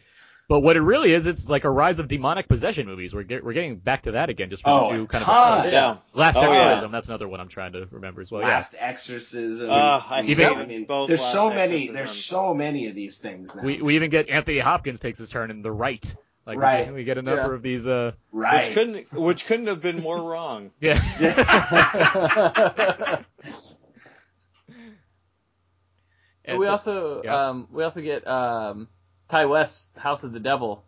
But what it really is, it's like a rise of demonic possession movies. We're get, we're getting back to that again, just from Oh, a new a kind ton. of Yeah. Last Oh, yeah. Exorcism. That's another one I'm trying to remember as well. Last Exorcism. Uh, I Even- hate I mean, both there's Last so many. Exorcism. There's so many of these things now. We we even get Anthony Hopkins takes his turn in The Right. Like we- Right. we, get a number Yeah. of these. uh right. Which couldn't, which couldn't have been more wrong. Yeah. And we so- also yeah. um, we also get um, Ti West's House of the Devil,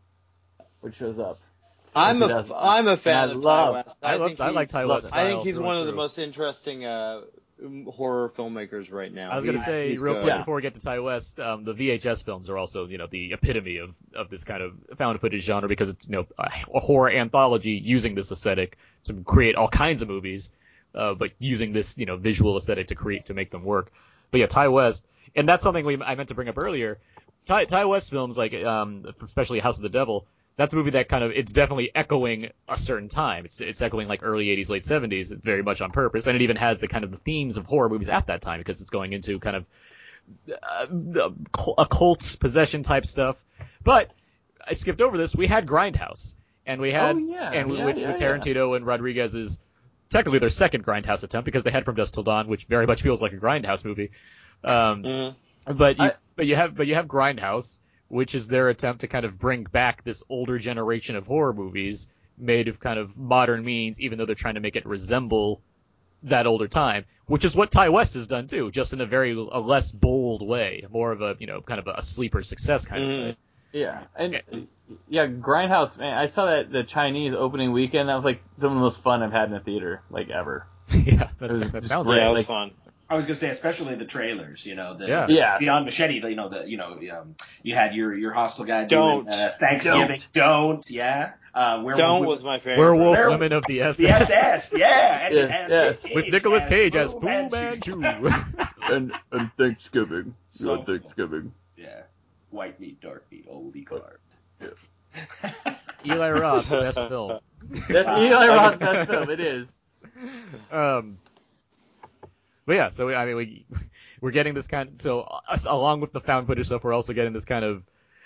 which shows up. I'm He a, does. I'm a fan And I of love- Ti West. I, love, think I like he's- Ti West. I think he's one and of the most interesting uh, horror filmmakers right now. I was gonna say real good. quick before we get to Ti West, um, the VHS films are also you know the epitome of of this kind of found footage genre because it's you know a, a horror anthology using this aesthetic to create all kinds of movies, uh, but using this you know visual aesthetic to create to make them work. But yeah, Ti West, and that's something we I meant to bring up earlier. Ti, Ti West films like um, especially House of the Devil. That's a movie that kind of it's definitely echoing a certain time. It's it's echoing like early 80s, late 70s, very much on purpose, and it even has the kind of the themes of horror movies at that time because it's going into kind of uh, occult possession type stuff. But I skipped over this. We had Grindhouse, and we had Oh, yeah. and Yeah, which yeah, with Tarantino and Rodriguez's technically their second Grindhouse attempt because they had From Dusk Till Dawn, which very much feels like a Grindhouse movie. Um, Mhm. But you I- but you have but you have Grindhouse, which is their attempt to kind of bring back this older generation of horror movies made of kind of modern means, even though they're trying to make it resemble that older time, which is what Ti West has done too, just in a very a less bold way, more of a you know kind of a sleeper success kind Mhm. of way. Yeah, and yeah, Grindhouse, man. I saw that the Chinese opening weekend. That was like some of the most fun I've had in a theater, like ever. yeah, that's, was that sounds great. Yeah, it was like- fun. I was gonna say, especially the trailers. You know, the, Yeah. the Yeah. Beyond Machete. You know, the you know, um, you had your your Hostel guy Don't. doing uh, Thanksgiving. Don't. yeah. Uh, werewolf Don't with- was my favorite. Werewolf Werewolf- Women of the SS. the SS. Yeah. And, Yes, and yes. Nick With Cage Nicolas Cage as Fu Fu Manchu. Manchu. and and Thanksgiving, So Yeah, Thanksgiving. Yeah. White meat, dark meat, oldie carb. Eli Roth's best film. That's Eli Roth's best film. It is. Um, but yeah, so we, I mean, we we're getting this kind. Of, so us, along with the found footage stuff, we're also getting this kind of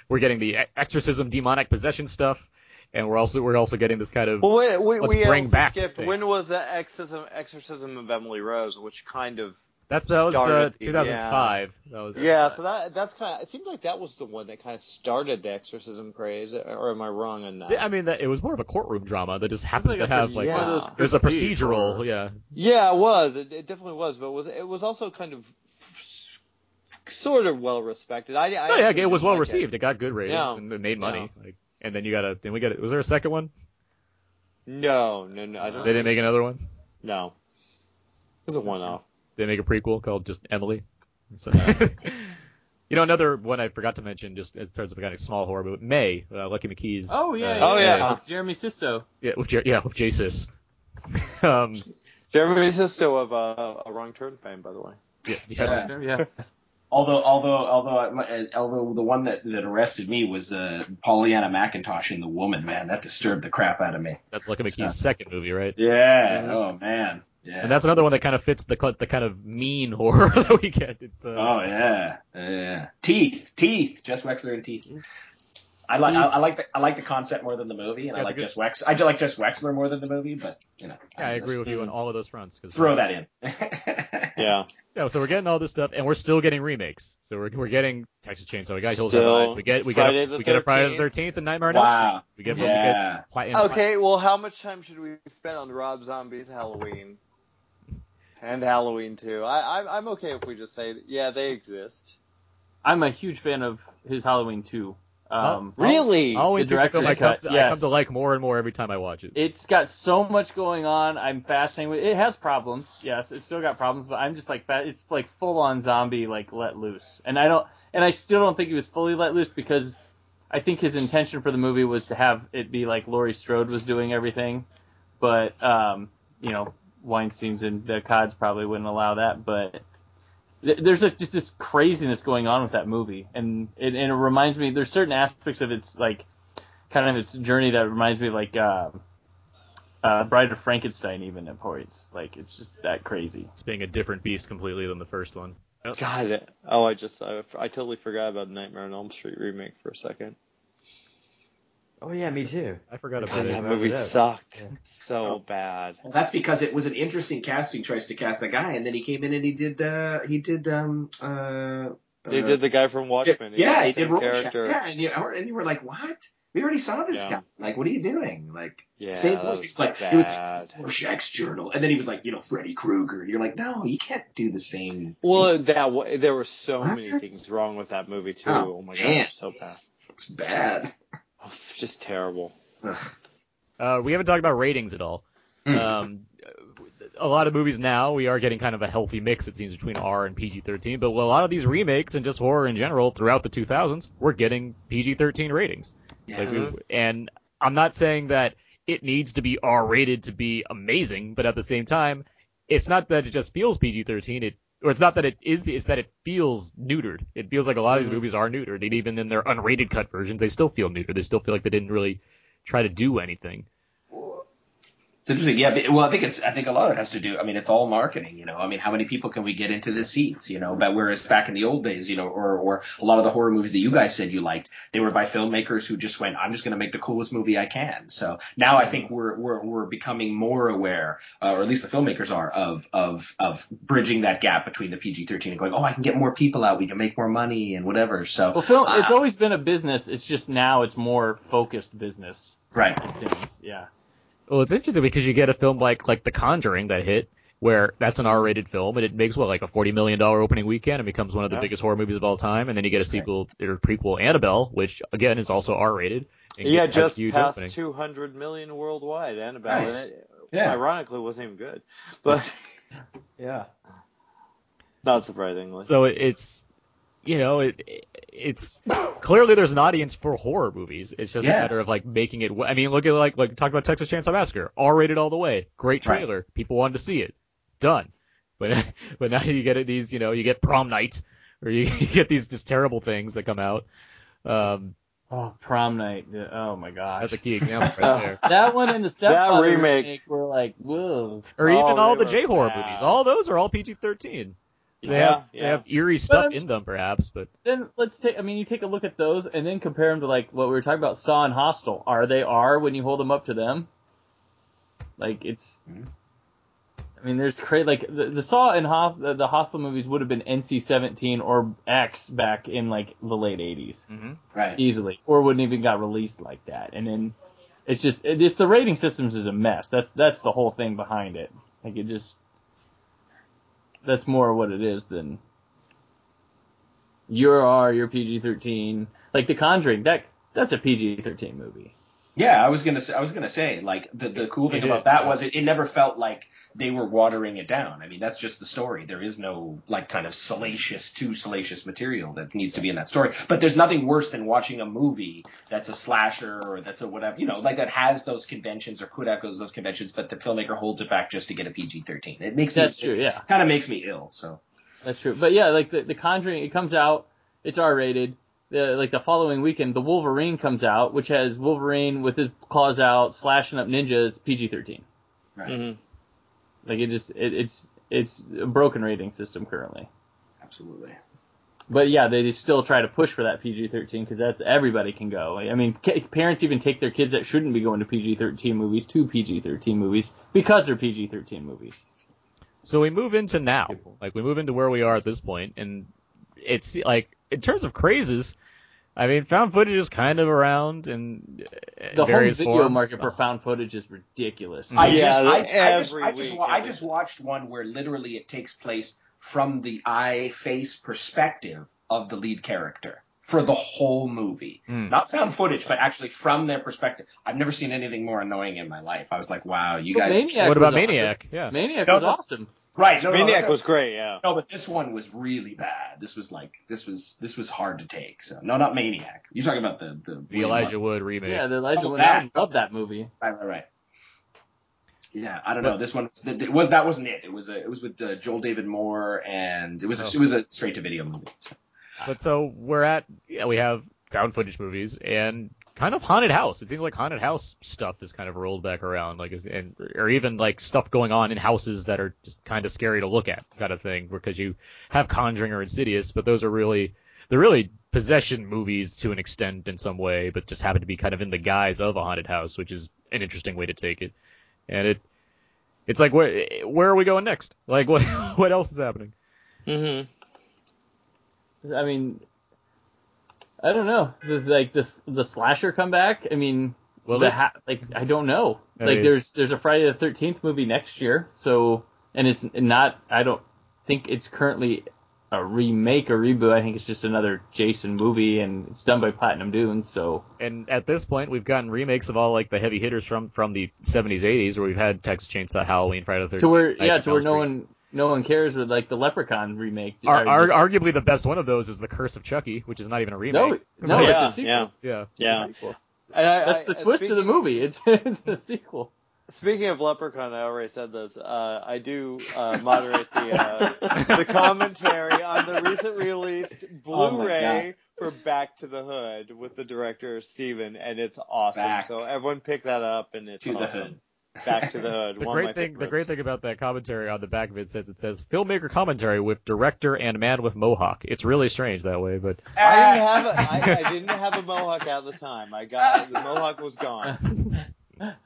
we're getting the exorcism, demonic possession stuff, and we're also we're also getting this kind of Well, we, we, Let's we bring back skipped. things. When was the exorcism, exorcism of Emily Rose, which kind of that's that was uh, started- 2005. That was yeah. So that that's kind of it seemed like that was the one that kind of started the exorcism craze, or am I wrong on that? I mean, that it was more of a courtroom drama that just happens like to a have like one of those it was a procedural, horror. yeah. Yeah, it was. It, it definitely was, but it was it was also kind of sort of well respected. I, I Oh, yeah, it was well like received. It. got good ratings Yeah. and it made money. Like, and then you got a then we got a, was there a second one? No, no, no. I don't They didn't make so. another one. No, it was a one off. They make a prequel called just Emily. So- you know, another one I forgot to mention, just in terms of a kind of small horror movie, May, uh, Lucky McKee's. Oh yeah. uh, Oh, yeah. With Jeremy Sisto. yeah, with J- yeah, with Jasis. um, Jeremy Sisto of uh, a Wrong Turn fame, by the way. yeah, yes. Yeah. Yeah. Although, although, although, uh, although the one that, that arrested me was uh, Pollyanna McIntosh in The Woman. Man, that disturbed the crap out of me. that's Lucky McKee's Stuff. second movie, right? Yeah. Mhm. Oh man. Yeah. And that's another one that kind of fits the the kind of mean horror that we get. It's uh, Oh yeah, yeah. Teeth, teeth. Jess Weixler and teeth. I like, I, I like the, I like the concept more than the movie, and Yeah, I like the good- Jess Wex. I do like Jess Weixler more than the movie, but you know. yeah, I agree with you on all of those fronts. 'cause- Throw that in. Yeah. Yeah, so we're getting all this stuff, and we're still getting remakes. So we're we're getting Texas Chainsaw, we got Hills Still, Have Eyes, we get we Friday get the a, we get a Friday the 13th. And Nightmare on Elm Wow. Street. We get we Yeah. get Okay, well, how much time should we spend on Rob Zombie's Halloween? And Halloween too. I, I I'm okay if we just say, yeah, they exist. I'm a huge fan of his Halloween 2. Um, Really? Halloween The two is a film I director's come, cut, to, I come to like more and more every time I watch it. It's got so much going on. I'm fascinated with it. has problems. Yes, it's still got problems, but I'm just like it's like full on zombie like let loose. And I don't and I still don't think he was fully let loose because I think his intention for the movie was to have it be like Laurie Strode was doing everything. But um, you know, Weinstein's and the Cods probably wouldn't allow that, but th- there's a, just this craziness going on with that movie, and it, and it reminds me. There's certain aspects of its like kind of its journey that reminds me of like uh, uh, Bride of Frankenstein, even at points. Like it's just that crazy. It's being a different beast completely than the first one. God. Oh, I just I, I totally forgot about the Nightmare on Elm Street remake for a second. Oh yeah, me too. I forgot about God, it. that movie sucked Oh. so bad. Well, that's because it was an interesting casting choice to cast the guy, and then he came in and he did uh, he did um uh. They uh, did the guy from Watchmen. yeah, the he did same Rorschach. character. Yeah, and you, and you were like, what? We already saw this Yeah. guy. Like, what are you doing? Like, Yeah, Same that voice. was It's like- bad. it was like- Rorschach's journal, and then he was like, you know, Freddy Krueger, and you're like, no, you can't do the same. well, that wa- there were so What? many things wrong with that movie too. Oh, Oh, my man. god, so bad. It's bad. Just terrible. Uh, we haven't talked about ratings at all. Hmm. Um, a lot of movies now we are getting kind of a healthy mix it seems between R and PG-13, but a lot of these remakes and just horror in general throughout the 2000s we're getting PG-13 ratings. Yeah. Like, we- and I'm not saying that it needs to be R-rated to be amazing, but at the same time, it's not that it just feels PG-13. It or it's not that it is. It's that it feels neutered. It feels like a lot of these mm-hmm. movies are neutered, and even in their unrated cut versions, they still feel neutered. They still feel like they didn't really try to do anything. It's interesting, yeah. But, well, I think it's. I think a lot of it has to do. I mean, it's all marketing. You know, I mean, how many people can we get into the seats? You know, but whereas back in the old days, you know, or or a lot of the horror movies that you guys said you liked, they were by filmmakers who just went, I'm just going to make the coolest movie I can. So now I think we're we're we're becoming more aware, uh, or at least the filmmakers are, of of of bridging that gap between the PG-13 and going, oh, I can get more people out, we can make more money and whatever. So Well, film, it's uh, always been a business. It's just now it's more focused business. right. It seems. Yeah. Well, it's interesting because you get a film like like The Conjuring that hit, where that's an R-rated film and it makes what like a forty million dollar opening weekend and becomes one of the Yeah. biggest horror movies of all time. And then you get a sequel or prequel, Annabelle, which again is also R-rated. and Yeah, just huge past opening. 200 million worldwide. Annabelle, Nice. and it, Yeah. ironically, wasn't even good, but Yeah. not surprisingly. So it's, you know, it, it's clearly there's an audience for horror movies. It's just a matter of like making it. I mean, look at like like talk about Texas Chainsaw Massacre, R-rated all the way, great Right. trailer, people wanted to see it, done. But but now you get these, you know, you get Prom Night, or you, you get these just terrible things that come out. Um, Oh, prom night. Oh my gosh. that's a key example right there. that one and the Stepfather remake. remake. were like, whoa. Or Oh, even all the J horror movies. All those are all PG-13. They Yeah, have they have eerie stuff I mean- in them, perhaps, but Then let's take. I mean, you take a look at those and then compare them to like what we were talking about, Saw and Hostel. Are they R when you hold them up to them? Like it's. I mean, there's crazy. Like the, the Saw and Hos- the, the Hostel movies would have been NC-17 or X back in like the late '80s. Mm-hmm. Right. easily, or wouldn't even got released like that. And then it's just it just the rating systems is a mess. That's that's the whole thing behind it. Like it just that's more what it is than you're R, you're PG thirteen. Like The Conjuring, that that's a PG thirteen movie. Yeah, I was gonna say, I was gonna say, like the the cool thing about that was it, it never felt like they were watering it down. I mean, that's just the story. There is no like kind of salacious, too salacious material that needs to be in that story. But there's nothing worse than watching a movie that's a slasher or that's a whatever, you know, like that has those conventions or could have those those conventions, but the filmmaker holds it back just to get a PG-13. It makes That's me true, yeah. kind of makes me ill. So That's true. But yeah, like the, the Conjuring, it comes out, it's R rated. The, like the following weekend, the Wolverine comes out, which has Wolverine with his claws out, slashing up ninjas, PG thirteen. right, Mhm. Like it just it, it's it's a broken rating system currently. absolutely. But yeah, they still try to push for that PG-13 because that's everybody can go. I mean, ca- parents even take their kids that shouldn't be going to PG-13 movies to PG-13 movies because they're PG-13 movies. So we move into now, like we move into where we are at this point, and it's like in terms of crazes. I mean, found footage is kind of around in uh, The home various video forms. market for found footage is ridiculous. I Yeah, just, I, I just, every I just, week, wa- I just watched one where literally it takes place from the eye face perspective of the lead character for the whole movie. Hmm. Not found footage, but actually from their perspective. I've never seen anything more annoying in my life. I was like, wow, you Well, guys. Maniac What about was awesome. Maniac? Yeah. Maniac No, was no. awesome. Right. No, no, Maniac that's- was great, yeah. No, but this one was really bad. This was like, this was, this was hard to take. So, no, not Maniac. You're talking about the, the, The Elijah Wood remake. Yeah, the Elijah Oh, Wood. I love that movie. Right, right, right. Yeah, I don't know. This one was, it was that wasn't it. It was a, it was with uh, Joel David Moore, and it was a, Oh. it was a straight to video movie. So. But so we're at yeah, we have found footage movies and kind of haunted house. It seems like haunted house stuff is kind of rolled back around, like and or even like stuff going on in houses that are just kind of scary to look at, kind of thing. Because you have Conjuring or Insidious, but those are really they're really possession movies to an extent in some way, but just happen to be kind of in the guise of a haunted house, which is an interesting way to take it. And it it's like where where are we going next? Like what what else is happening? hmm I mean, I don't know. Does like this the slasher comeback. I mean, Well, the ha- like I don't know. I like mean- there's there's a Friday the Thirteenth movie next year, so and it's not. I don't think it's currently a remake or reboot. I think it's just another Jason movie, and it's done by Platinum Dunes. So And at this point, we've gotten remakes of all like the heavy hitters from from the 70s, 80s, where we've had Texas Chainsaw, Halloween, Friday the 13th. to where yeah, to where no one no one cares with like the Leprechaun remake. Ar- ar- just- arguably the best one of those is the Curse of Chucky, which is not even a remake. no, no, Yeah, it's a sequel. yeah. Yeah. Yeah. It's a sequel. And I, That's I- the twist of the speaking- movie. It's it's a sequel. Speaking of Leprechaun, I already said this. Uh, I do uh, moderate the uh, the commentary on the recent released Oh Blu-ray for Back to the Hood with the director Steven, and it's awesome. Back so everyone pick that up, and it's to the awesome. Hood. Back to the Hood. The one of my great thing, the great thing about that commentary on the back of it says it says filmmaker commentary with director and man with mohawk. It's really strange that way, but I didn't have a, I, I didn't have a mohawk at the time. I got the mohawk was gone.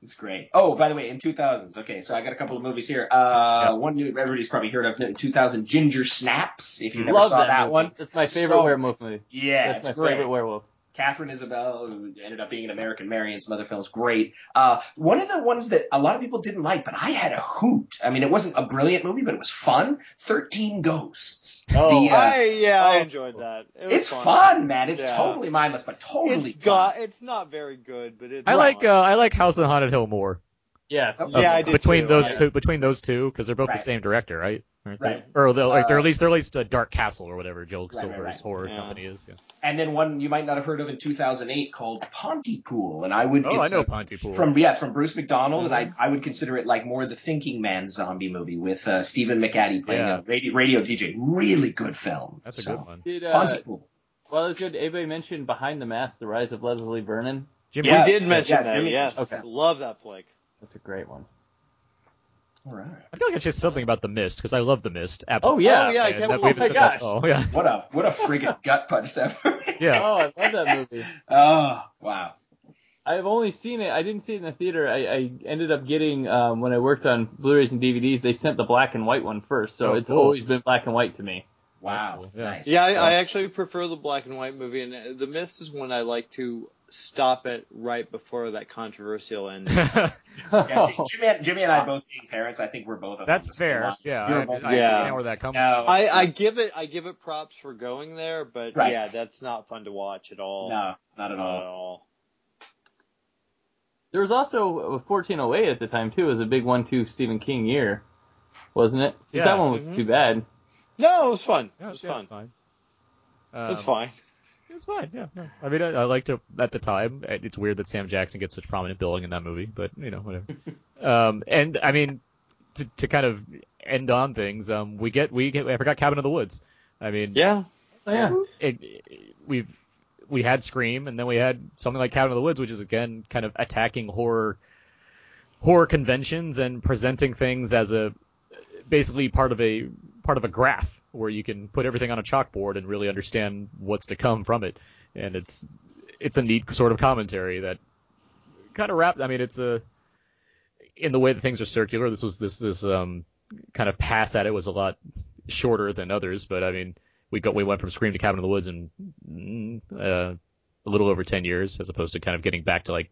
It's great. Oh, by the way, in 2000s. Okay, so I got a couple of movies here. Uh, one new everybody's probably heard of in 2000, Ginger Snaps. If you never Love saw that, that, one, That's my favorite So- werewolf movie. yeah, That's it's my great. favorite werewolf. Katharine Isabelle, who ended up being an American Mary in some other films, great. Uh, one of the ones that a lot of people didn't like, but I had a hoot. I mean, it wasn't a brilliant movie, but it was fun. Thirteen Ghosts. Oh, The, uh, I yeah, I oh. enjoyed that. It was it's fun. man. It's Yeah. totally mindless, but totally It's fun. got. It's not very good, but it's. I like uh, I like House on Haunted Hill more. Yes. Oh, Yeah, I did between too. those I- two between those two because they're both the same director, right? Aren't they? Right. Or they're, like, they're Uh, at least they're at least uh, Dark Castle or whatever Joe right, Silver's right. horror Yeah. company is. Yeah. and then one you might not have heard of in 2008 called Pontypool, and I would. Oh, I it's know a- Pontypool. From yes, from Bruce McDonald, and I, I would consider it like more the Thinking Man zombie movie with uh, Stephen McHattie playing Yeah. a radio, radio DJ. Really good film. That's a good one. Did, uh, Pontypool. well, it's good. Anybody mentioned Behind the Mask: The Rise of Leslie Vernon? Jimmy, Yeah. we did mention yeah, that. Jimmy- yes. okay. Love that flick. That's a great one. All right. I feel like I should say something about the Mist because I love the Mist. Absolutely. Oh yeah. Oh, yeah, I can't believe- oh haven't my said that- gosh. Oh yeah. What a what a friggin' gut punch that movie. Yeah. Oh, I love that movie. Oh wow. I've only seen it. I didn't see it in the theater. I, I ended up getting um, when I worked on Blu-rays and DVDs. They sent the black and white one first, so Oh, it's cool. always been black and white to me. Wow. cool, yeah. Nice. Yeah, I, I actually prefer the black and white movie, and uh, The Mist is one I like to stop it right before that controversial ending. Yeah, see, Jimmy, and, Jimmy and I both being parents, I think we're both. That's fair. lines. Yeah. I, both I Yeah. understand where that comes No, I, I give it I give it props for going there, but Right. yeah, that's not fun to watch at all. no, not at not at all. all. There was also uh, 1408 at the time too. It was a big one-two Stephen King year, wasn't it? 'Cause Yeah. That one was Mhm. too bad. No, it was fun. Yeah, it was yeah, fun. It's fine. It was Um, fine. It's fine. Yeah. yeah. I mean, I, I liked it at the time. It's weird that Sam Jackson gets such prominent billing in that movie, but you know, whatever. um, and I mean, to, to kind of end on things, um, we get we get I forgot Cabin in the Woods. I mean, Yeah. Oh, yeah. it, it- we've we had Scream, and then we had something like Cabin in the Woods, which is again kind of attacking horror horror conventions and presenting things as a basically part of a part of a graph where you can put everything on a chalkboard and really understand what's to come from it. And it's it's a neat sort of commentary that kind of wrapped. I mean, it's a in the way that things are circular. This was this this um kind of pass at it was a lot shorter than others, but I mean, we got we went from Scream to Cabin in the Woods in mm, uh, a little over ten years, as opposed to kind of getting back to like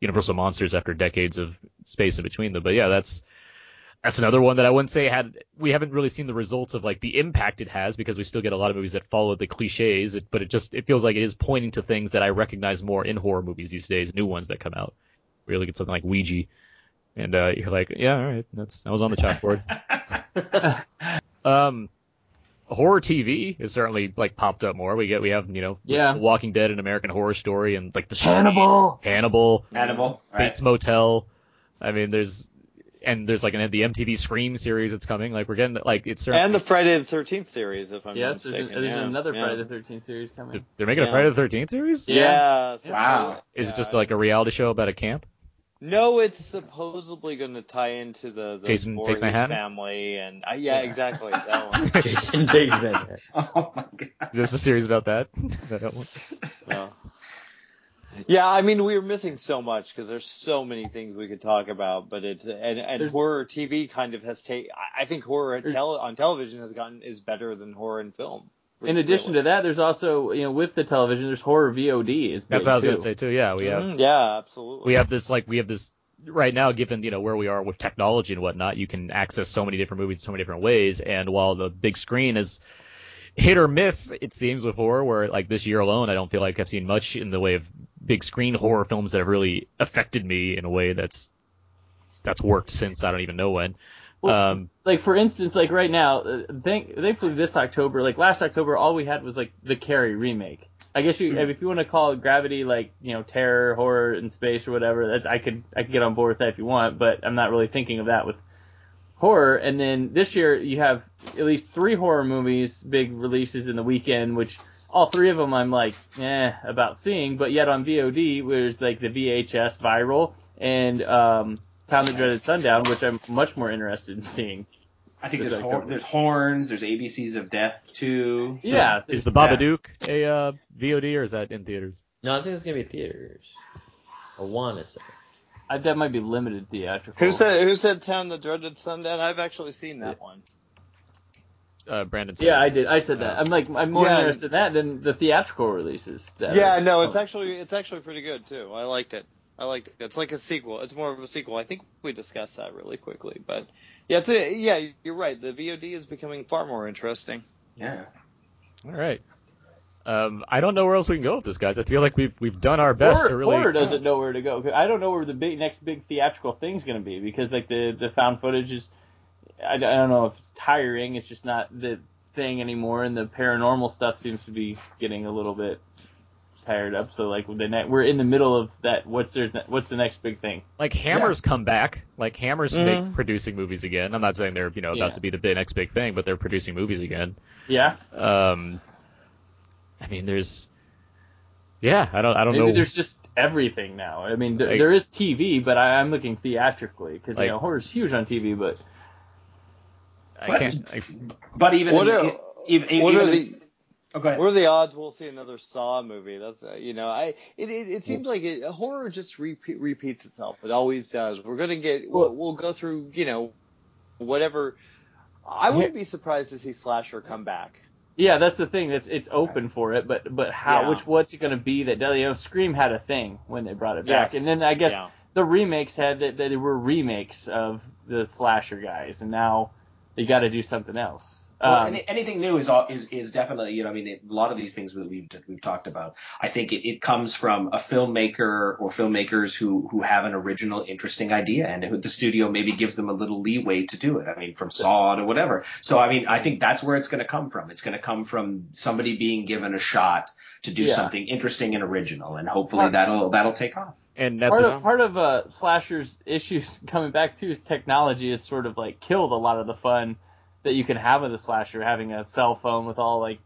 Universal Monsters after decades of space in between them. But yeah, that's that's another one that I wouldn't say had we haven't really seen the results of like the impact it has because we still get a lot of movies that follow the cliches. But it just it feels like it is pointing to things that I recognize more in horror movies these days, new ones that come out. We look at something like Ouija, and uh, you're like, yeah, all right, that's that was on the chalkboard. um, horror TV is certainly like popped up more. We get we have you know Yeah. Walking Dead and American Horror Story and like the Hannibal. Hannibal, Animal, right? Bates Motel. I mean, there's and there's like an the MTV Scream series that's coming. Like we're getting like it's certainly, And the Friday the Thirteenth series, if I'm Yes, there's, mistaken. there's yeah. another yeah. Friday the 13th series coming. they're making a Friday the Thirteenth series. Yeah. so- Wow. Is it just like a reality show about a camp? No, it's supposedly going to tie into the, the Jason Takes Voorhees Manhattan? family, and uh, yeah, exactly that one. Jason takes Manhattan. Oh my god. Is this a series about that? That one? So. Yeah, I mean, we are missing so much because there's so many things we could talk about, but it's and, and There's- horror TV kind of has taken. I think horror tele, on television has gotten is better than horror in film. In addition to that, there's also you know with the television, there's horror VOD is That's what I was too. gonna say too. Yeah, we have Mhm, yeah, absolutely. we have this like we have this right now, given you know where we are with technology and whatnot, you can access so many different movies so many different ways. And while the big screen is hit or miss, it seems with horror, where like this year alone, I don't feel like I've seen much in the way of big screen horror films that have really affected me in a way that's that's worked since I don't even know when. Well, Um, like for instance, like right now, uh, thank, thankfully this October, like last October, all we had was like the Carrie remake. I guess you, if you want to call it Gravity, like you know, terror, horror in space or whatever, that I could, I could get on board with that if you want, but I'm not really thinking of that with horror. And then this year you have at least three horror movies, big releases in the weekend, which all three of them I'm like, eh, about seeing, but yet on VOD, there's like the VHS viral and um, Pound the Dreaded Sundown, which I'm much more interested in seeing. I think there's hor- there's horns, there's ABCs of Death too. Yeah, is the yeah. Babadook a uh, VOD or is that in theaters? No, I think it's gonna be theaters. I wanna say. I, that might be limited theatrical. Who said who said Town the Dreaded Sundown? I've actually seen that one. Uh, Brandon. said- Yeah, I did. I said that. I'm like, I'm more Yeah. interested in that than the theatrical releases. That Yeah, are- no, it's actually it's actually pretty good too. I liked it. I liked it. It's like a sequel. It's more of a sequel. I think we discussed that really quickly, but yeah, it's a, yeah, you're right. The VOD is becoming far more interesting. Yeah. All right. Um, I don't know where else we can go with this, guys. I feel like we've we've done our best horror, to really. horror doesn't know where to go. 'Cause I don't know where the big next big theatrical thing's going to be because like the the found footage is, I, I don't know if it's tiring. It's just not the thing anymore, and the paranormal stuff seems to be getting a little bit tired up. So like the ne- we're in the middle of that. What's their what's the next big thing? like Hammer's come back. Like Hammer's Mhm. make, producing movies again. I'm not saying they're you know about Yeah. to be the big, next big thing, but they're producing movies again. Yeah, Um, I mean, there's. Yeah, I don't I don't maybe know. there's just everything now. I mean, th- Like- there is TV, but I, I'm looking theatrically because Like- you know horror's huge on TV, but I can't. I, But even What in, are, even, what even are the oh, what are the odds we'll see another Saw movie? That's uh, you know, I it it, it seems like it, horror just repeat, repeats itself. It always does. We're gonna get we'll, Well- we'll go through you know whatever. I wouldn't be surprised to see slasher come back. Yeah, that's the thing. It's it's open for it, but but how? Yeah. Which what's it going to be that you know? Scream had a thing when they brought it back, Yes. and then I guess Yeah. the remakes had that, that they were remakes of the slasher guys, and now they got to do something else. Well, Um, any, anything new is is is definitely you know I mean it, a lot of these things that we've we've talked about I think it, it comes from a filmmaker or filmmakers who who have an original interesting idea and who the studio maybe gives them a little leeway to do it. I mean from Saw to whatever. So I mean I think that's where it's going to come from. It's going to come from somebody being given a shot to do Yeah. something interesting and original and hopefully Part- that'll that'll take off. And at part the, of part of uh, slashers issues coming back too is technology has sort of like killed a lot of the fun that you can have with a slasher, having a cell phone with all like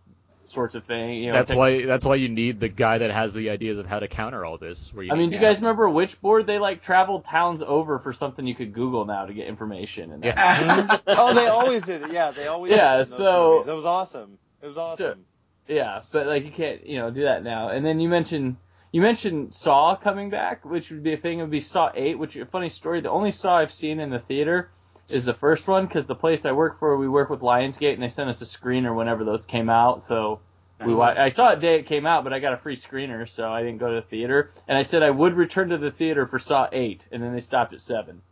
sorts of things. You know, that's why that's why you need the guy that has the ideas of how to counter all this. Where you I mean, do you guys remember Witchboard? They like traveled towns over for something you could Google now to get information. And. Yeah. oh, they always did it. Yeah, they always Yeah, did it in those so- movies. It was awesome. It was awesome. Yeah, but like you can't, you know, do that now. And then you mentioned you mentioned Saw coming back, which would be a thing. It would be Saw Eight, which a funny story. The only Saw I've seen in the theater is the first one because the place I work for, we work with Lionsgate, and they sent us a screener whenever those came out. So we wa- I saw it the day it came out, but I got a free screener, so I didn't go to the theater. And I said I would return to the theater for Saw Eight, and then they stopped at seven.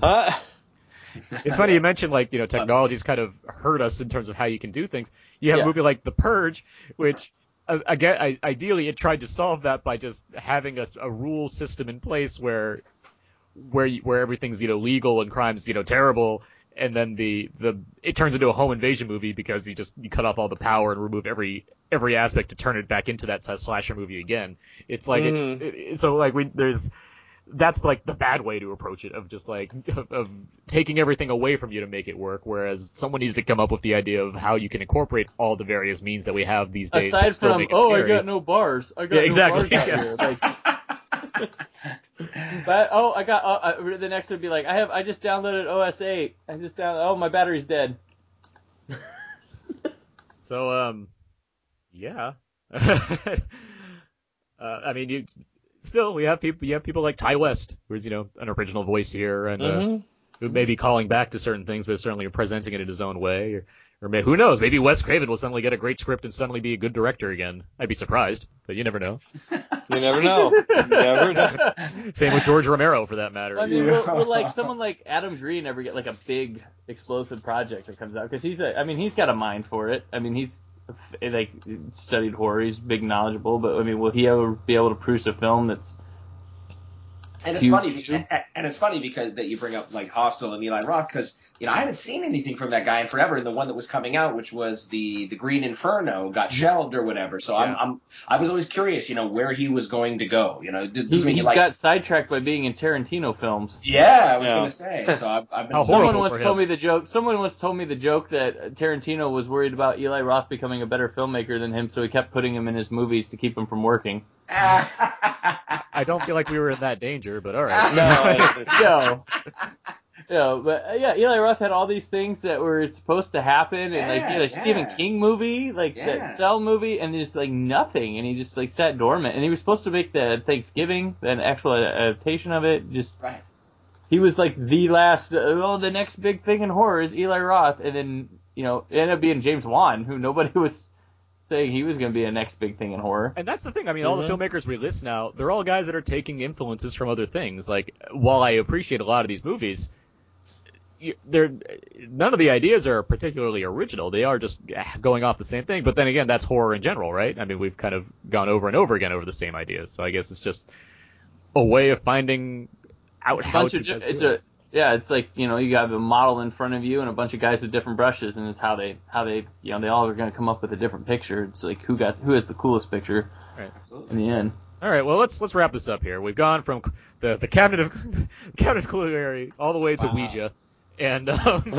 Huh? it's funny you mentioned like you know technology's kind of hurt us in terms of how you can do things. You have Yeah. a movie like The Purge, which uh, again, ideally, it tried to solve that by just having a, a rule system in place where where you, where everything's you know legal and crime's you know terrible, and then the the it turns into a home invasion movie because you just you cut off all the power and remove every every aspect to turn it back into that slasher movie again. It's like it- Mhm. it, so like we there's that's like the bad way to approach it of just like of, of taking everything away from you to make it work whereas someone needs to come up with the idea of how you can incorporate all the various means that we have these days Aside from oh, scary. I got no bars. I got Yeah, no exactly, bars out here. Like, but oh, I got. Uh, uh, the next would be like, I have. I just downloaded OS 8. I just down. Oh, my battery's dead. so um yeah uh, I mean you still we have people you have people like Ti West who's you know an original voice here and uh, Mhm. who may be calling back to certain things but certainly presenting it in his own way or, Or may, who knows? Maybe Wes Craven will suddenly get a great script and suddenly be a good director again. I'd be surprised, but you never know. You never know. You never know. Same with George Romero, for that matter. I mean, will, will like someone like Adam Green ever get like a big explosive project that comes out? Because he's a, I mean, he's got a mind for it. I mean, he's like studied horror. He's big knowledgeable, but I mean, will he ever be able to produce a film that's And it's Huge funny, and, and it's funny because that you bring up like Hostel and Eli Roth because you know I haven't seen anything from that guy in forever. And the one that was coming out, which was the the Green Inferno, got shelved or whatever. So I'm, I'm I was always curious, you know, where he was going to go. You know, did he, he like? got sidetracked by being in Tarantino films? yeah, I was Yeah. gonna say. So I've, I've been. Someone once told me the joke. Someone once told me the joke that Tarantino was worried about Eli Roth becoming a better filmmaker than him, so he kept putting him in his movies to keep him from working. I don't feel like we were in that danger, but all right. No, I- Yo, yo, but uh, yeah, Eli Roth had all these things that were supposed to happen, and like Yeah, you know, Stephen. King movie, like Yeah. that Cell movie, and just like nothing, and he just like sat dormant, and he was supposed to make the Thanksgiving, an actual adaptation of it, just right. he was like the last. Uh, oh, the next big thing in horror is Eli Roth, and then you know it ended up being James Wan, who nobody was saying he was going to be a next big thing in horror. And that's the thing. I mean, all the Mm-hmm. filmmakers we list now, they're all guys that are taking influences from other things. Like, while I appreciate a lot of these movies, you- they're none of the ideas are particularly original. They are just going off the same thing. But then again, that's horror in general, right? I mean, we've kind of gone over and over again over the same ideas. So I guess it's just a way of finding out It's how to of ju- best it's do a it. yeah, it's like you know you have a model in front of you and a bunch of guys with different brushes, and it's how they how they you know they all are going to come up with a different picture. It's like who got who has the coolest picture right. in the end. All right, well let's let's wrap this up here. We've gone from the the cabinet of cabinet of Caligari all the way to Wow. Ouija, and um,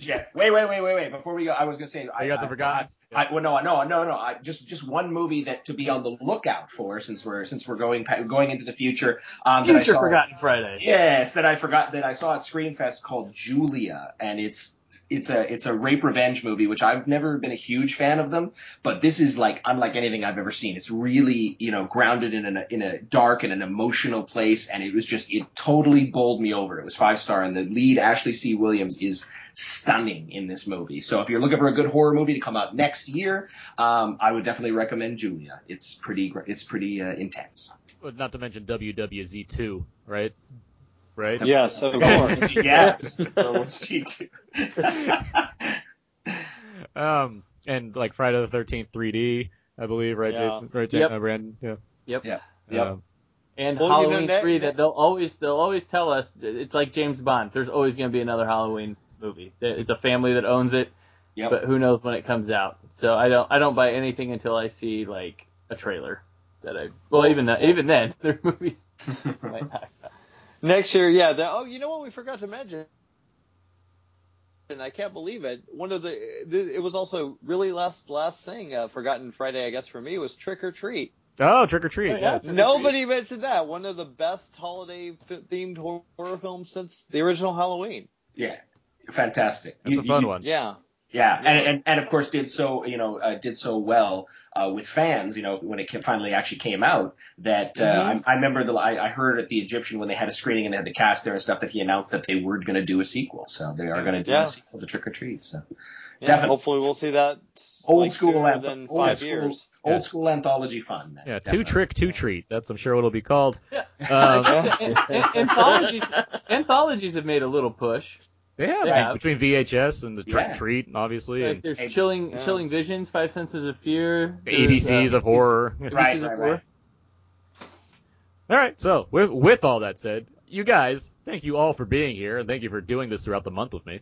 Yeah. Wait, wait, wait, wait, wait. Before we go, I was gonna say. I you got some I- forgottens? I, I, well, no, no, no, no. I, just just one movie that to be on the lookout for since we're since we're going going into the future. Um, that I Future saw- Forgotten Friday. Yes, that I forgot that I saw at Screamfest called Julia, and it's it's a it's a rape revenge movie, which I've never been a huge fan of them, but this is like unlike anything I've ever seen. It's really you know grounded in a in a dark and an emotional place, and it was just it totally bowled me over. It was five star, and the lead Ashley C. Williams is stunning in this movie. So if you're looking for a good horror movie to come out next year, um, I would definitely recommend Julia. It's pretty it's pretty uh, intense. not to mention WWZ2, right? Right. yes, of course. yeah. We'll see too. Um, and like Friday the Thirteenth 3D, I believe, right, Yeah. Jason? Right, Yep. uh, Brandon? Yeah. Yep. Yeah. Yep. Um, And Well, you know, Halloween that- three that- that they'll always they'll always tell us it's like James Bond. There's always going to be another Halloween movie. It's a family that owns it, Yep. but who knows when it comes out. So I don't I don't buy anything until I see like a trailer. That I well even that, even then their movies. might not- Next year, yeah. The, oh, you know what we forgot to mention, and I can't believe it. One of the, the it was also really last last thing uh, forgotten Friday, I guess for me was Trick or Treat. oh, Trick or Treat. Oh, yeah. yes. Trick or Nobody mentioned that. One of the best holiday f- themed horror films since the original Halloween. Yeah, fantastic. That's You- a fun you- one. Yeah. Yeah, and, and and of course did so you know uh, did so well uh, with fans you know when it ca- finally actually came out that uh, Mhm. I, I remember the I, I heard at the Egyptian when they had a screening and they had the cast there and stuff that he announced that they were going to do a sequel so they are going to do Yeah. a sequel to Trick or Treat so Yeah. Definitely. Hopefully, we'll see that old like, school sooner anth- than old five school years. old Yeah. school anthology fun Yeah, two trick, two treat. That's I'm sure what it'll be called. Yeah. Um, An- an- anthologies anthologies have made a little push. They have Yeah. like, between VHS and the trick Yeah. treat, obviously, Like there's Hey, chilling yeah. chilling visions, five senses of fear, the ABCs uh, of horror. right ABCs right of right horror. All right, so with, with all that said, you guys, thank you all for being here, and thank you for doing this throughout the month with me.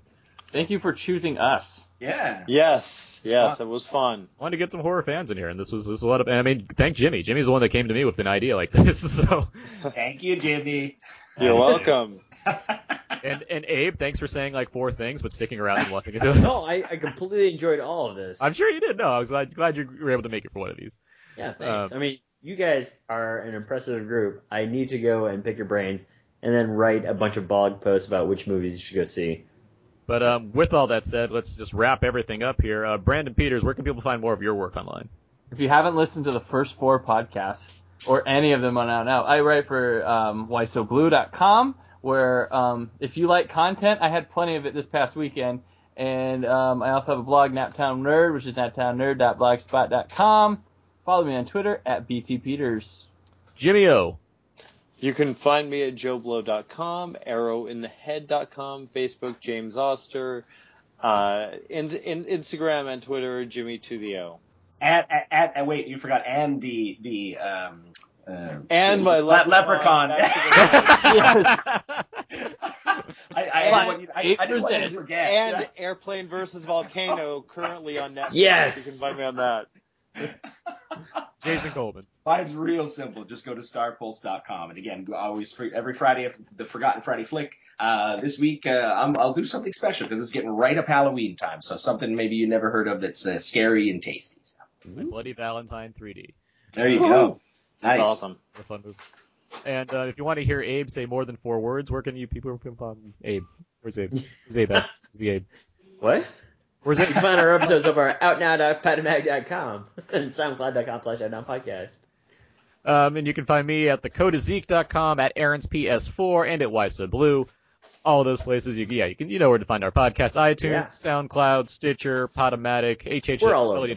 Thank you for choosing us. yeah Yes, yes, it was fun. I wanted to get some horror fans in here, and this was this was a lot of. I mean, thank Jimmy. Jimmy's the one that came to me with an idea like this. So, thank you Jimmy You're welcome. and and Abe, thanks for saying like four things, but sticking around and watching into this. No, I, I completely enjoyed all of this. I'm sure you did. No, I was glad glad you were able to make it for one of these. Yeah, thanks. Um, I mean, you guys are an impressive group. I need to go and pick your brains and then write a bunch of blog posts about which movies you should go see. But um, with all that said, let's just wrap everything up here. Uh, Brandon Peters, where can people find more of your work online? If you haven't listened to the first four podcasts or any of them on out now, I write for um, whysoblue.com where um, if you like content, I had plenty of it this past weekend. And um, I also have a blog, Naptown Nerd, which is naptownnerd.blogspot.com. Follow me on Twitter at btpeters. Jimmy O. You can find me at joblo.com, arrowinthehead.com, Facebook, James Oster, uh, in, in Instagram and Twitter, Jimmy to the O. At, at, at, at wait, you forgot and the the um uh, And my le- leprechaun. leprechaun. Yes. I, I, And- I, I, I didn't want to forget. And Yeah. Airplane versus Volcano, currently on Netflix. Yes! You can find me on that. Jason Coleman. Mine's real simple. Just go to starpulse.com. And again, always free, every Friday, the Forgotten Friday flick. Uh, this week, uh, I'm, I'll do something special because it's getting right up Halloween time. So something maybe you never heard of that's uh, scary and tasty. So My Bloody Valentine 3D. there you go. Nice. That's awesome. A fun movie. And uh, if you want to hear Abe say more than four words, where can you people find Abe? Where's Abe? Where's Abe at? Where's the Abe? What? Where's You can find our episodes of our outnow.podomatic.com and soundcloud.com slash outnow podcast. Um, and you can find me at thecodeofzeke.com, at Aaron's PS4, and at YSO Blue. All those places, you yeah, you can you know where to find our podcast: iTunes, Yeah. SoundCloud, Stitcher, Podomatic, We're all over the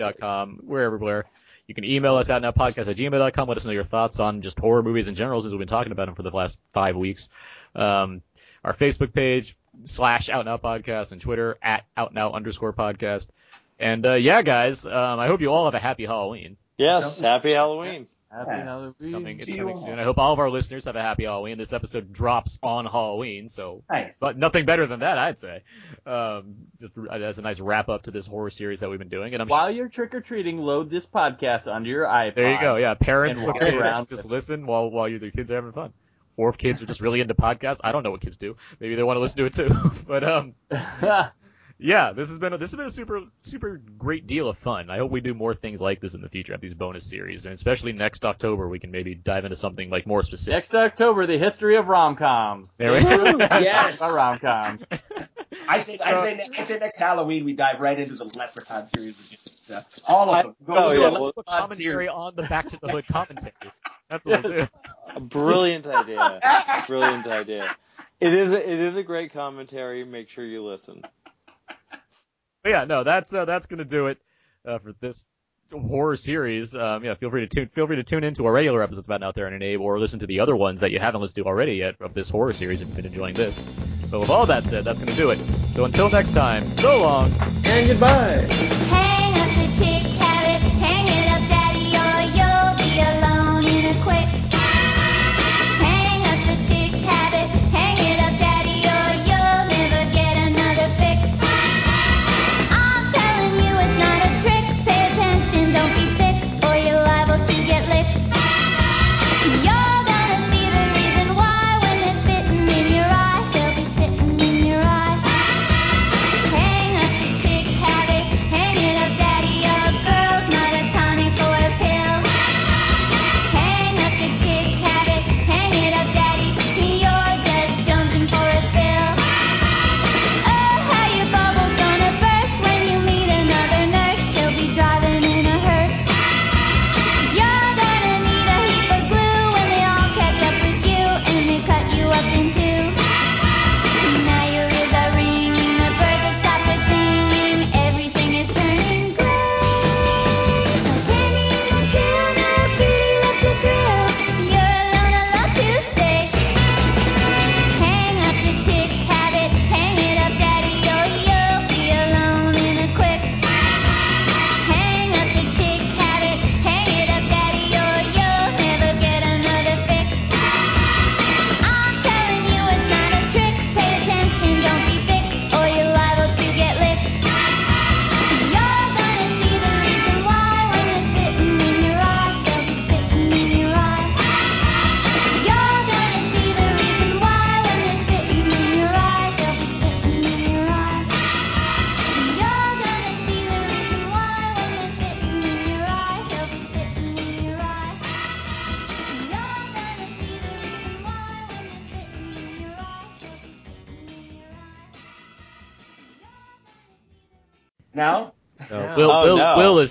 We're everywhere. You can email us at nowpodcast at gmail.com. Let us know your thoughts on just horror movies in general, since we've been talking about them for the last five weeks. Um, our Facebook page slash Out Now Podcast and Twitter at Out Now underscore podcast. And uh, yeah, guys, um, I hope you all have a happy Halloween. Yes, happy Halloween. Happy Yeah. Halloween. It's coming. It's coming soon. I hope all of our listeners have a happy Halloween. This episode drops on Halloween, so Nice. but nothing better than that, I'd say. Um, just as a nice wrap up to this horror series that we've been doing, and I'm While you're trick or treating, load this podcast onto your iPod. there. You go. Yeah, parents And look around around, just listen while while your kids are having fun. Or if kids are just really into podcasts, I don't know what kids do. Maybe they want to listen to it too. but um, yeah, this has been a, this has been a super super great deal of fun. I hope we do more things like this in the future, have these bonus series, and especially next October we can maybe dive into something like more specific. Next October, the history of rom-coms. There we go. Yes. About rom-coms. I say, I say, I say next Halloween we dive right into the Leprechaun series. With. So, all of them. Go Oh, yeah, a well, commentary series. on the Back to the Hood commentary. That's what we'll do. A brilliant idea. Brilliant idea. It is a, it is a great commentary. Make sure you listen. But yeah, no, that's uh, that's gonna do it uh, for this horror series. Um, yeah, feel free to tune feel free to tune into our regular episodes about Out There and an Abe, or listen to the other ones that you haven't listened to already yet of this horror series if you've been enjoying this. But with all that said, that's gonna do it. So until next time, so long. And goodbye.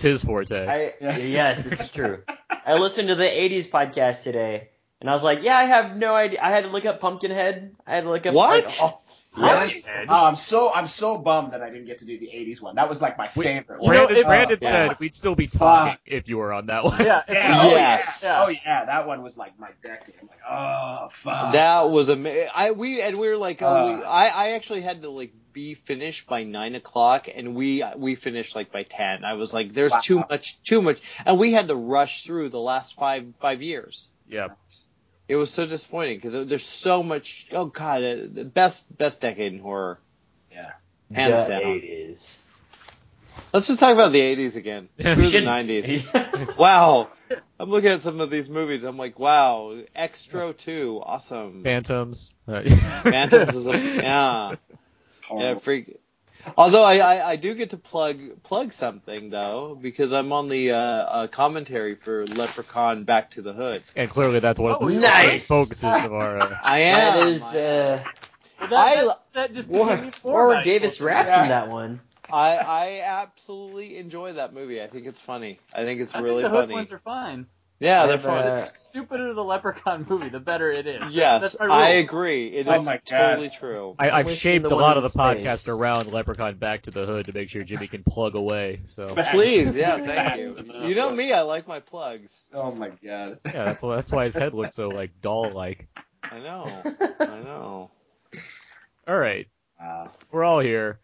Is his forte. I, yes, this is true. I listened to the 80s podcast today, And I was like, yeah, I have no idea. I had to look up Pumpkinhead. I had to look up What? like, all- Really? Ed. Oh, I'm so I'm so bummed that I didn't get to do the '80s one. That was like my We- favorite. You one. know, Brandon- Brandon yeah. said we'd still be talking Fuck. if you were on that one. Yeah, Yeah, oh, Yes. yeah. Oh yeah, that one was like my decade. I'm like, oh fuck. That was amazing. I we and we were like, oh, we, Uh. I I actually had to like be finished by nine o'clock, and we we finished like by ten. I was like, there's Wow. too much, too much, and we had to rush through the last five five years. Yeah. It was so disappointing because there's so much. Oh god, uh, the best best decade in horror, yeah. hands the down. 80s. Let's just talk about the '80s again. Screw the '90s. wow, I'm looking at some of these movies. I'm like, wow, Xtro two, awesome. Phantoms. Phantoms is a yeah. Yeah, freak. Although I, I, I do get to plug plug something though because I'm on the uh, uh, commentary for Leprechaun Back to the Hood. and clearly that's one of the Oh, nice. focuses of our. Uh, I am. That is, uh, Well, that, I- that, that just became War, even Warwick. Davis raps Yeah. in that one. I I absolutely enjoy that movie. I think it's funny. I think it's I really think the Hood funny. ones are fine. Yeah, they're I've, fun. uh, The stupider the Leprechaun movie, the better it is. yes, That's my. I agree. It Oh is my God. totally true. I, I've Wishing shaped a lot of the space. podcast around Leprechaun Back to the Hood to make sure Jimmy can plug away. So Please, yeah, thank you. You know me, I like my plugs. Oh my god. yeah, that's why, that's why his head looks so like doll like. I know. I know. All right, Wow. we're all here.